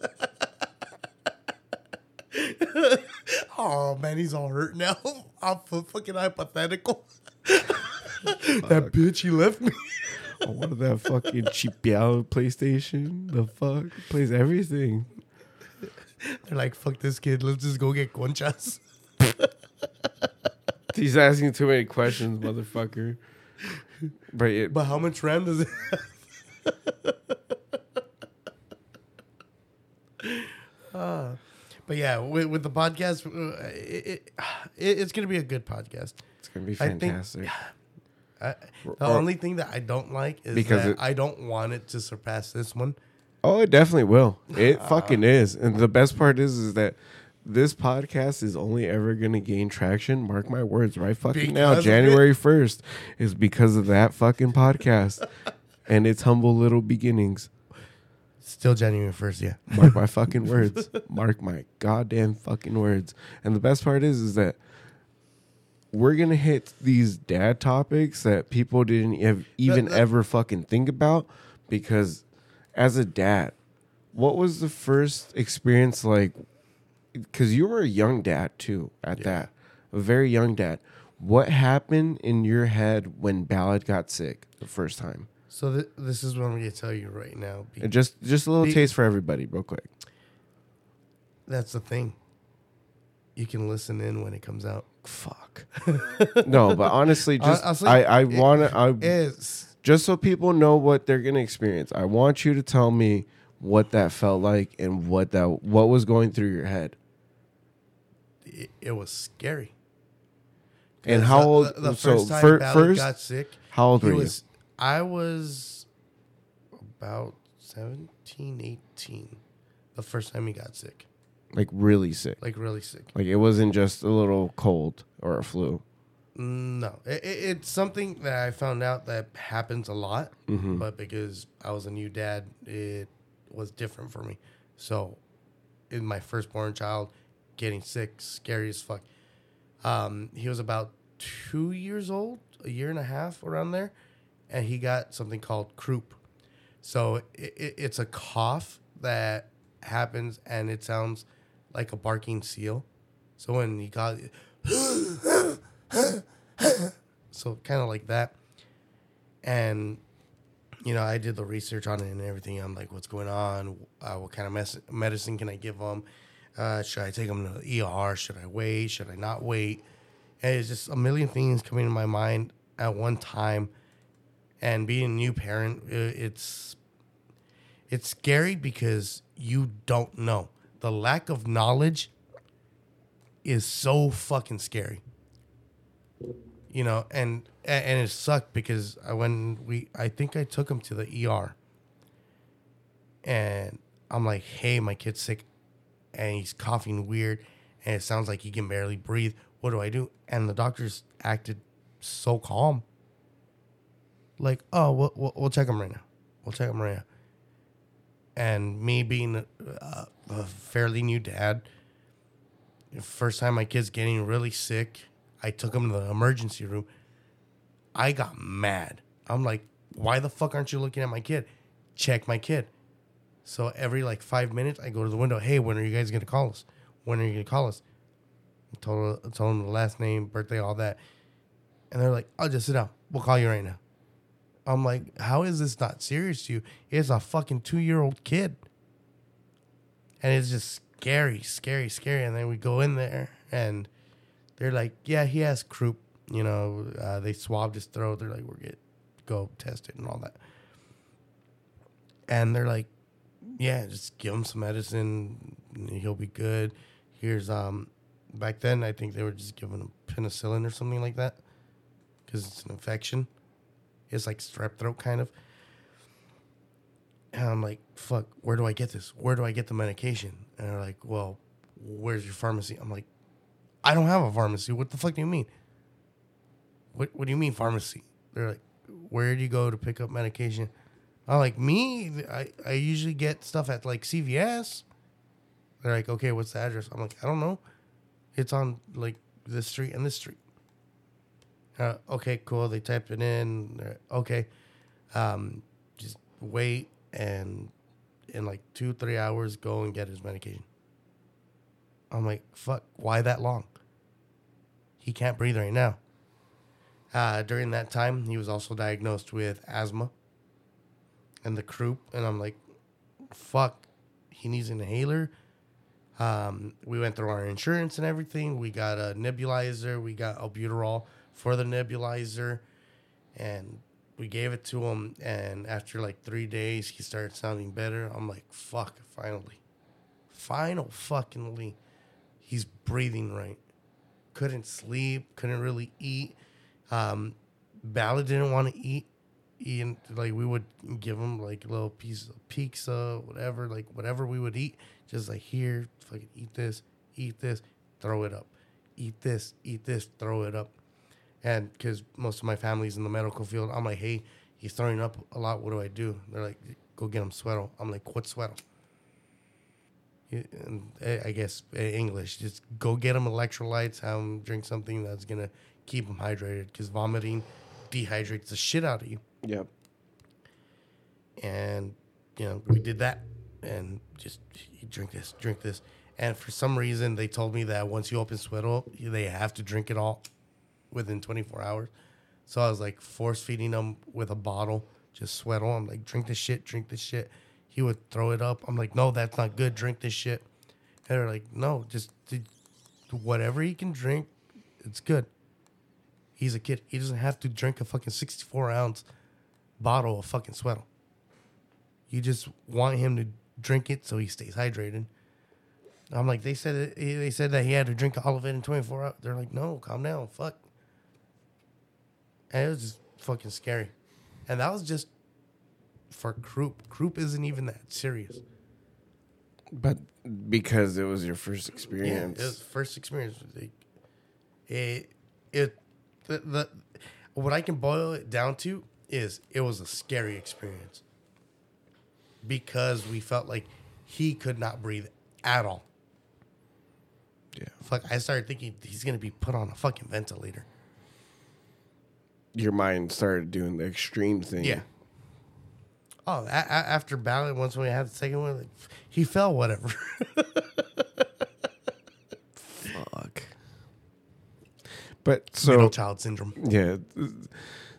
*laughs* oh man, he's all hurt now. I'm fucking hypothetical. that bitch, he left me. I wanted that fucking chipeado PlayStation. The fuck plays everything. They're like, fuck this kid. Let's just go get conchas. *laughs* He's asking too many questions, motherfucker. But it, But how much RAM does it have? Uh, *laughs* but yeah, with, with the podcast, uh, it, it, it, it's going to be a good podcast. it's gonna be I think- fantastic. *sighs* I, the Or- only thing that I don't like is Because that it- I don't want it to surpass this one. Oh, it definitely will. It *laughs* fucking is. And the best part is, is that this podcast is only ever gonna gain traction. Mark my words, right fucking now, Because. January first is because of that fucking podcast *laughs* and its humble little beginnings. Still January 1st, yeah. Mark my *laughs* fucking words. Mark my goddamn fucking words. And the best part is, is that we're gonna hit these dad topics that people didn't ev- even that- ever fucking think about because as a dad, what was the first experience like? Because you were a young dad too, at that, a very young dad. What happened in your head when Ballard got sick the first time? So th- this is what I'm going to tell you right now. Be- And just just a little Be- taste for everybody, real quick. That's the thing. You can listen in when it comes out. Fuck. *laughs* no, but honestly, just Honestly, I I it- want to I Is just so people know what they're gonna experience. I want you to tell me what that felt like and what that what was going through your head. it, it was scary. and how old? The, the so first time fir- Ballard first, got sick, how old he were you? was. I was about 17, 18. The first time he got sick, like really sick. like really sick. Like it wasn't just a little cold or a flu. No, it, it, it's something that I found out that happens a lot, Mm-hmm. but because I was a new dad, it was different for me. So, in my firstborn child getting sick, scary as fuck. Um, he was about two years old, a year and a half around there, and he got something called croup. So it, it, it's a cough that happens, and it sounds like a barking seal. So when he got so kind of like that. And you know i did the research on it and everything. I'm like what's going on? Uh, what kind of mes- medicine can i give him uh, should i take him to the er should i wait? Should i not wait? And it's just a million things coming to my mind at one time. And being a new parent it's it's scary because you don't know the lack of knowledge is so fucking scary you know, and and it sucked because I when we I think I took him to the ER, and I'm like, hey, my kid's sick. and he's coughing weird, and it sounds like he can barely breathe. What do I do? And the doctors acted so calm. Like, oh, we'll, we'll, we'll check him right now. We'll check him right now. And me being a, a fairly new dad, first time my kid's getting really sick, I took him to the emergency room. I got mad. I'm like, why the fuck aren't you looking at my kid? Check my kid. So every like five minutes, I go to the window. Hey, when are you guys gonna call us? When are you gonna call us? I told, I told them the last name, birthday, all that. And they're like, "I'll just sit down. We'll call you right now." I'm like, "How is this not serious to you? It's a fucking two year old kid." And it's just scary, scary, scary. And then we go in there, and they're like, "Yeah, he has croup." You know, uh, they swabbed his throat. They're like, "We're get go test it and all that." And they're like, "Yeah, just give him some medicine. He'll be good." Here's um, back then I think they were just giving him penicillin or something like that because it's an infection. It's like strep throat kind of. And I'm like, fuck, where do I get this? Where do I get the medication? And they're like, well, where's your pharmacy? I'm like, I don't have a pharmacy. What the fuck do you mean? What What do you mean pharmacy? They're like, where do you go to pick up medication? I'm like, me? I, I usually get stuff at like CVS. They're like, okay, what's the address? I'm like, I don't know. It's on like this street and this street. Uh, okay, cool. They typed it in. Okay, um, just wait and in like two three hours go and get his medication. I'm like, fuck, why that long? He can't breathe right now. Uh, during that time, he was also diagnosed with asthma and the croup, and I'm like, fuck, he needs an inhaler. Um, we went through our insurance and everything. We got a nebulizer. We got albuterol for the nebulizer, and we gave it to him. And after like three days, he started sounding better. I'm like, fuck, finally, final fuckingly, he's breathing right. Couldn't sleep. Couldn't really eat. Um, Ballard didn't want to eat. And like we would give him like a little piece of pizza, whatever, like whatever we would eat. Just like here, fucking eat this, eat this, throw it up. Eat this, eat this, throw it up. And because most of my family's in the medical field, I'm like, hey, he's throwing up a lot. What do I do? They're like, go get him sweater. I'm like, what sweater? And, eh, I guess eh, English. Just go get him electrolytes. Have him drink something that's gonna keep him hydrated. Because vomiting dehydrates the shit out of you Yep. and you know we did that and just drink this drink this and for some reason they told me that once you open suero they have to drink it all within 24 hours. So i was like force feeding him with a bottle just suero i'm like drink this shit drink this shit. He would throw it up. I'm like no that's not good. Drink this shit. And they're like no just whatever he can drink it's good. He's a kid. He doesn't have to drink a fucking 64 ounce bottle of fucking suero you just want him to drink it so he stays hydrated. I'm like, they said they said that he had to drink all of it in 24 hours. They're like, no, calm down, fuck. And it was just fucking scary. And that was just for croup. Croup isn't even that serious. But because it was your first Yeah, experience. it was first experience. Like, It, it, the, the, what I can boil it down to is it was a scary experience because we felt like he could not breathe at all. yeah. Fuck, I started thinking he's gonna be put on a fucking ventilator. Your mind started doing the extreme thing. Yeah. Oh, a- a- after Ballard, once we had the second one, like, he fell. Whatever. Fuck. But Middle so child syndrome. yeah.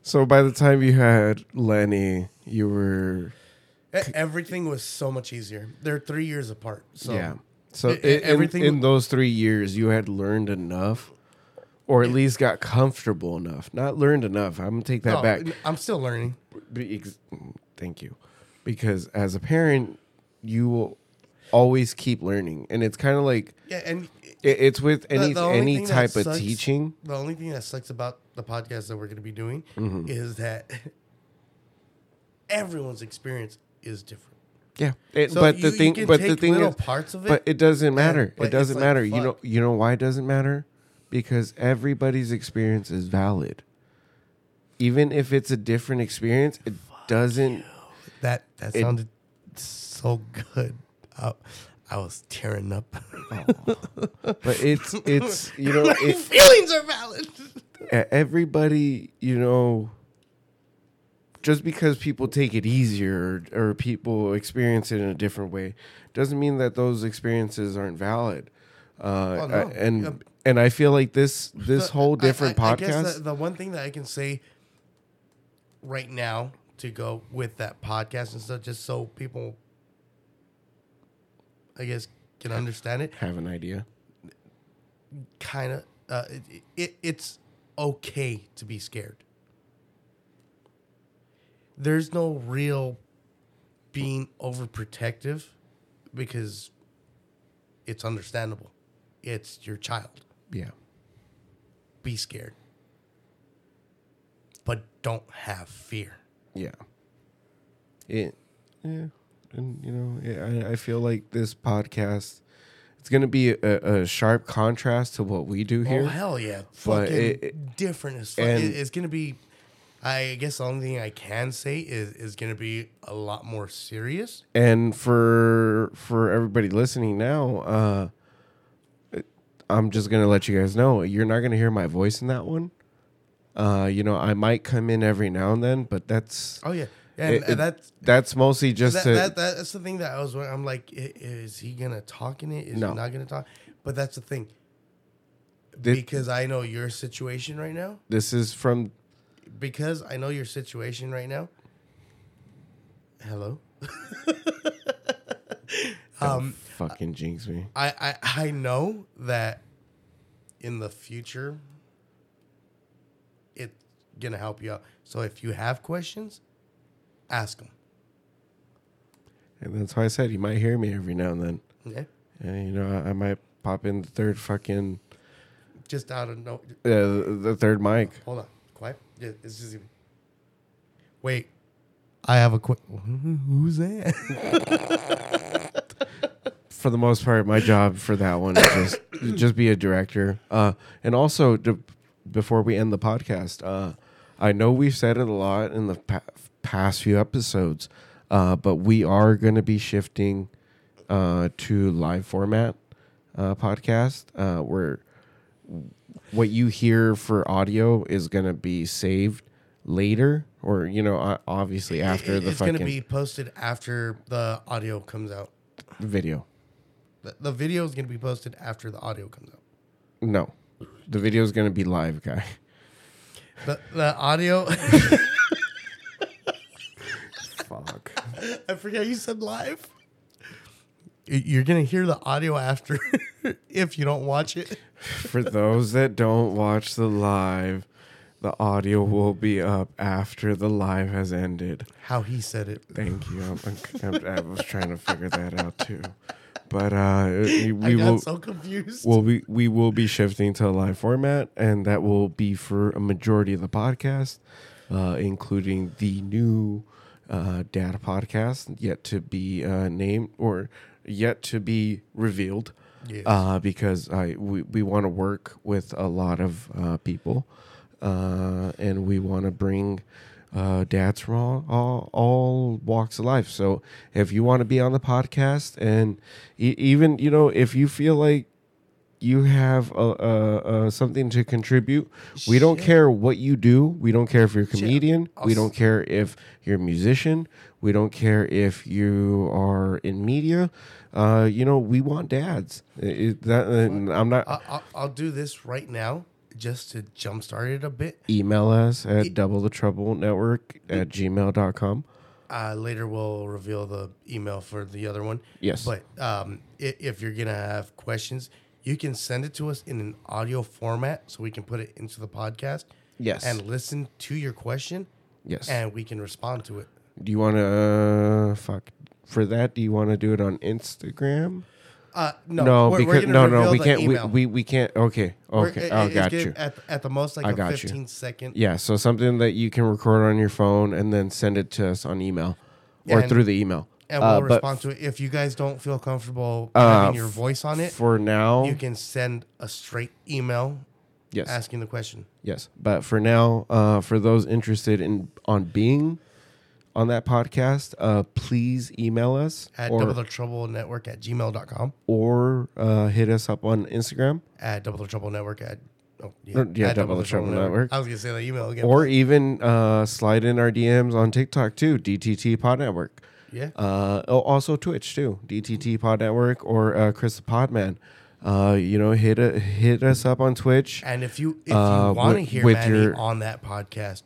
So by the time you had Lenny, you were E- Everything was so much easier. They're three years apart. So yeah. So e- in, e- everything- in those three years, you had learned enough, or at least got comfortable enough. Not learned enough. I'm gonna take that Oh, back. I'm still learning. Be- ex- Thank you, because as a parent, you will always keep learning, and it's kind of like Yeah, and it, it's with the- any the only any thing that type of sucks- teaching. The only thing that sucks about the podcast that we're going to be doing Mm-hmm. is that *laughs* everyone's experience is different. Yeah, It- So but you- the you thing, can but the take thing little is, parts of it, but it doesn't matter. but it doesn't like, matter. You know, fuck. you know why it doesn't matter? Because everybody's experience is valid. Even if it's a different experience, it doesn't. That that It- sounded so good. I, I was tearing up. But it's *laughs* it's you know it, Feelings are valid. e- everybody you know. Just because people take it easier or, or people experience it in a different way, doesn't mean that those experiences aren't valid. Uh, Oh, no. and. And I feel like this this The- whole different I, I podcast. guess the, the one thing that I can say right now to go with that podcast and stuff, just so people, I guess, can understand it. have an idea. Kind of, uh, it, it, it's okay to be scared. There's no real being overprotective because it's understandable. It's your child. Yeah. Be scared. But don't have fear. Yeah. It, yeah. And, you know, yeah, I, I feel like this podcast, it's going to be a, a sharp contrast to what we do here. Oh hell yeah! But Fucking it- it- different as fuck. and- It- it's gonna be. I guess the only thing I can say is is gonna be a lot more serious. and for for everybody listening now, uh, I'm just going to let you guys know, you're not going to hear my voice in that one. Uh, you know, I might come in every now and then, but that's Oh yeah, and, it- and that's that's mostly just that, to that, that's the thing that I was. I'm like, is he gonna talk in it? Is No. he not gonna talk? But that's the thing. Thi- because I know your situation right now. this is from Because I know your situation right now. Hello. *laughs* um, fucking jinx me. I, I I know that in the future it's gonna help you out. So if you have questions, ask them. And that's why I said you might hear me every now and then. Yeah, And, you know, I, I might pop in the third fucking just out of no. uh, the the third mic. Hold on, quiet. Yeah, it's just. Wait, I have a quick. *laughs* Who's that? *laughs* For the most part, my job for that one is just *coughs* just be a director. Uh, and also, to, before we end the podcast, uh, I know we've said it a lot in the pa- past few episodes, uh, but we are going to be shifting uh, to live format uh, podcast, uh, where what you hear for audio is going to be saved later, or you know, obviously after the it's fucking gonna be posted after the audio comes out. video. The, the video is gonna be posted after the audio comes out. No, the video is going to be live, guy. The the audio. *laughs* Fuck. I forget you said live. You're gonna hear the audio after *laughs* if you don't watch it. For those that don't watch the live, the audio will be up after the live has ended. How he said it. Thank you. I'm, I'm, I was trying to figure that out too, but uh, we, *laughs* I we got will. so confused. Well, we, we will be shifting to a live format, and that will be for a majority of the podcast, uh, including the new uh, data podcast, yet to be uh, named or yet to be revealed. Yes. Uh, because I we, we want to work with a lot of uh, people, uh, and we want to bring uh, dads from all, all, all walks of life. So if you want to be on the podcast, and e- even you know if you feel like you have uh, uh, uh, something to contribute. We don't Shit. care what you do. We don't care if you're a comedian. We don't care if you're a musician. We don't care if you are in media. Uh, you know, we want dads. It- that, I'm not. I, I'll, I'll do this right now just to jumpstart it a bit. email us at double the trouble network at gmail.com. Uh, later we'll reveal the email for the other one. Yes. But um, i- if you're gonna have questions, you can send it to us in an audio format so we can put it into the podcast. Yes. And listen to your question, Yes. and we can respond to it. do you want to, uh, fuck, for that, do you want to do it on Instagram? Uh, no, No, we're- we're no, no, we can't. We, we we can't. Okay, okay. I got you. At, at the most, like I a got you. 15 second. Yeah, so something that you can record on your phone and then send it to us on email or And- through the email. and we'll Uh, respond to it. If you guys don't feel comfortable Uh, having your voice on it, For now, you can send a straight email yes, asking the question. yes. But for now, uh, for those interested in on being on that podcast, uh, please email us At or double the trouble network at gmail.com. or uh, hit us up on Instagram At double the trouble network at oh Or, yeah, at Double the Trouble Network. I was gonna say that email again. or even uh, slide in our DMs on TikTok too, DTT Pod Network. yeah. Uh, oh, also Twitch too, DTT Pod Network or uh, Chris the Podman. Uh, you know, hit a, hit us up on Twitch. And if you if Uh, you want to hear Manny your- on that podcast,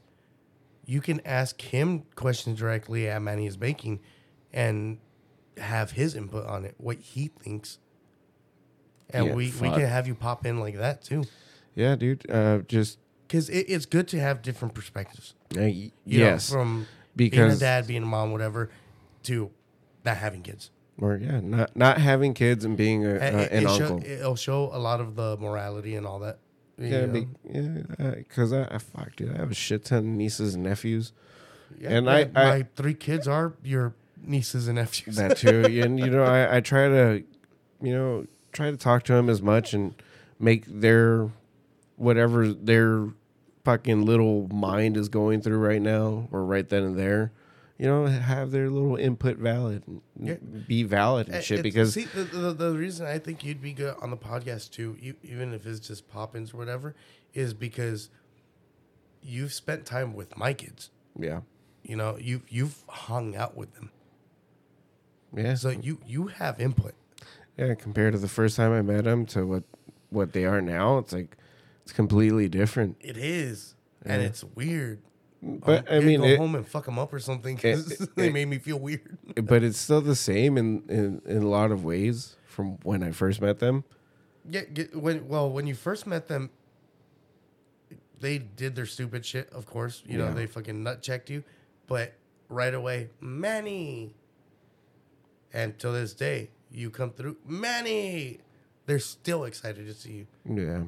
you can ask him questions directly at Manny is Baking and have his input on it, what he thinks. And Yeah, we, we can have you pop in like that too. Yeah, dude. Uh, just Because it, it's good to have different perspectives. uh, y- You know, yes, from because being a dad, being a mom, whatever, to not having kids. or yeah, not not having kids and being a, uh, And an it show- uncle. it'll show a lot of the morality and all that. Yeah, be, yeah, because I, I fuck, dude. I have a shit ton of nieces and nephews. Yeah, and I- my three kids are your nieces and nephews. that too. *laughs* and you know, I, I try to, you know, try to talk to them as much and make their whatever their fucking little mind is going through right now or right then and there. You know, have their little input valid, and Yeah. be valid and Uh, shit. it's- Because see, the, the, the reason I think you'd be good on the podcast too, you, even if it's just pop-ins or whatever, is because you've spent time with my kids. yeah, You know, you you've hung out with them, yeah, so you you have input. yeah. Compared to the first time I met them to what what they are now, it's like it's completely different. It is, and it's weird. But I'm I mean, go it, home and fuck them up or something because *laughs* they it- made me feel weird. *laughs* but it's still the same in, in in a lot of ways from when I first met them. Yeah, when well, when you first met them, they did their stupid shit. Of course, you know Yeah. they fucking nut checked you, but right away, Manny. And till this day, you come through, Manny. They're still excited to see you. Yeah.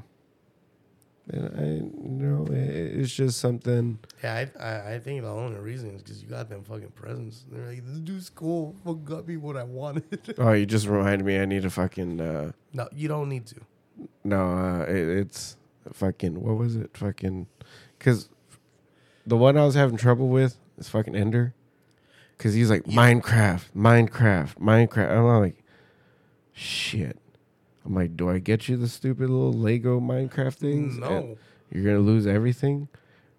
And I you know it- it's just something. Yeah, I, I, I think the only reason is because you got them fucking presents. They're like, this dude's cool. Fuck got me what I wanted. *laughs* Oh, you just reminded me. I need to fucking. Uh, no, you don't need to. no, uh, it, it's fucking. What was it? Fucking. Because the one I was having trouble with is fucking Ender. Because he's like Minecraft, Minecraft, Minecraft. I'm like, shit. I'm like, do I get you the stupid little Lego Minecraft things? No. You're gonna lose everything,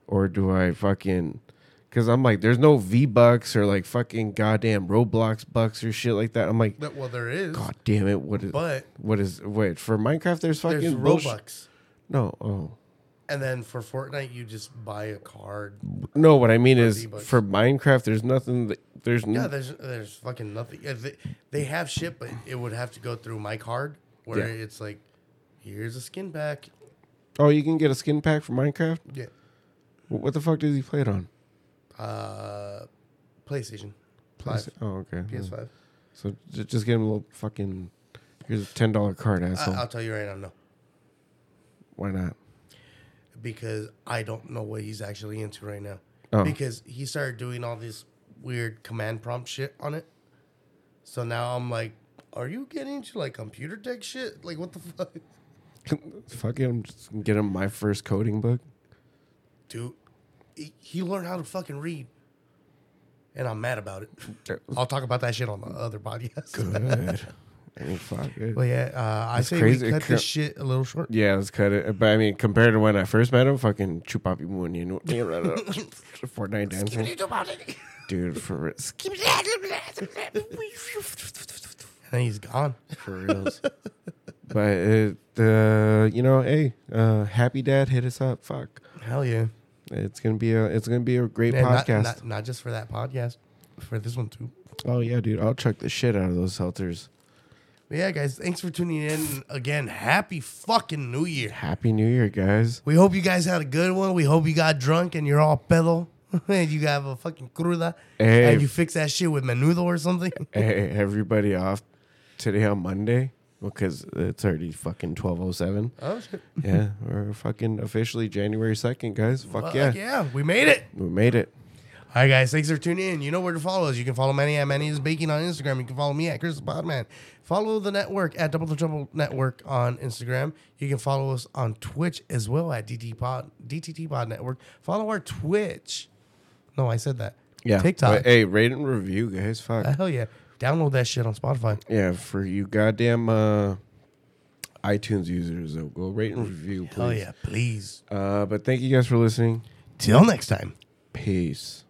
or do I fucking? Because I'm like, there's no V bucks or like fucking goddamn Roblox bucks or shit like that. I'm like, But- Well, there is, god damn it, what is? but what is? Wait for Minecraft, there's fucking there's bullshit- Robux. No, oh And then for Fortnite, you just buy a card. no. What I mean is, V-Bucks. for Minecraft, there's nothing. That, there's no. Yeah, there's there's fucking nothing. They have shit, but it would have to go through my card, where Yeah. it's like, here's a skin pack. oh, you can get a skin pack for Minecraft. Yeah. What the fuck does he play it on? Uh, PlayStation. Five. Oh, okay. PS5. So j- just get him a little fucking. Here's a ten dollar card, asshole. I, I'll tell you right now, no, Why not? because I don't know what he's actually into right now. Oh. Because he started doing all this weird command prompt shit on it. So now I'm like, are you getting into like computer tech shit? Like what the fuck, Fuck it, I'm just get him my first coding book. dude? He, he learned how to fucking read, and I'm mad about it. I'll talk about that shit on the other podcast. Good. I *laughs* mean, fuck it. But yeah, uh, I That's say crazy. we cut co- this shit a little short. Yeah, let's cut it. But I mean, compared to when I first met him, fucking Chupapi Moon, you know, Fortnite dancing, dude, for real- And he's gone. for reals. *laughs* but it, uh, you know, hey, uh, Happy Dad, hit us up. Fuck, Hell yeah. it's gonna be a, it's gonna be a great And not, podcast. not, not just for that podcast, for this one too. oh yeah, dude, I'll chuck the shit out of those seltzers. But yeah, guys, thanks for tuning in again. Happy fucking New Year. Happy New Year, guys. We hope you guys had a good one. We hope you got drunk and you're all pedo. *laughs* and you have a fucking cruda. Hey. And you fix that shit with menudo or something. Hey, everybody off today on Monday because it's already fucking twelve oh seven. Oh, shit. Yeah, we're fucking officially January second, guys. Fuck Fuck yeah. yeah. We made it. we made it. All right, guys. Thanks for tuning in. You know where to follow us. You can follow Manny at Manny is Baking on Instagram. You can follow me at Chris Podman. Follow the network at Double the Trouble Network on Instagram. You can follow us on Twitch as well at DT Pod, DTT Pod Network. Follow our Twitch. No, I said that. Yeah. TikTok. But, hey, rate and review, guys. Fuck. Uh, hell yeah. Download that shit on Spotify. yeah, for you goddamn uh, iTunes users, though, go rate and review, please. Hell yeah, please. Uh, but thank you guys for listening. Till next time. Peace.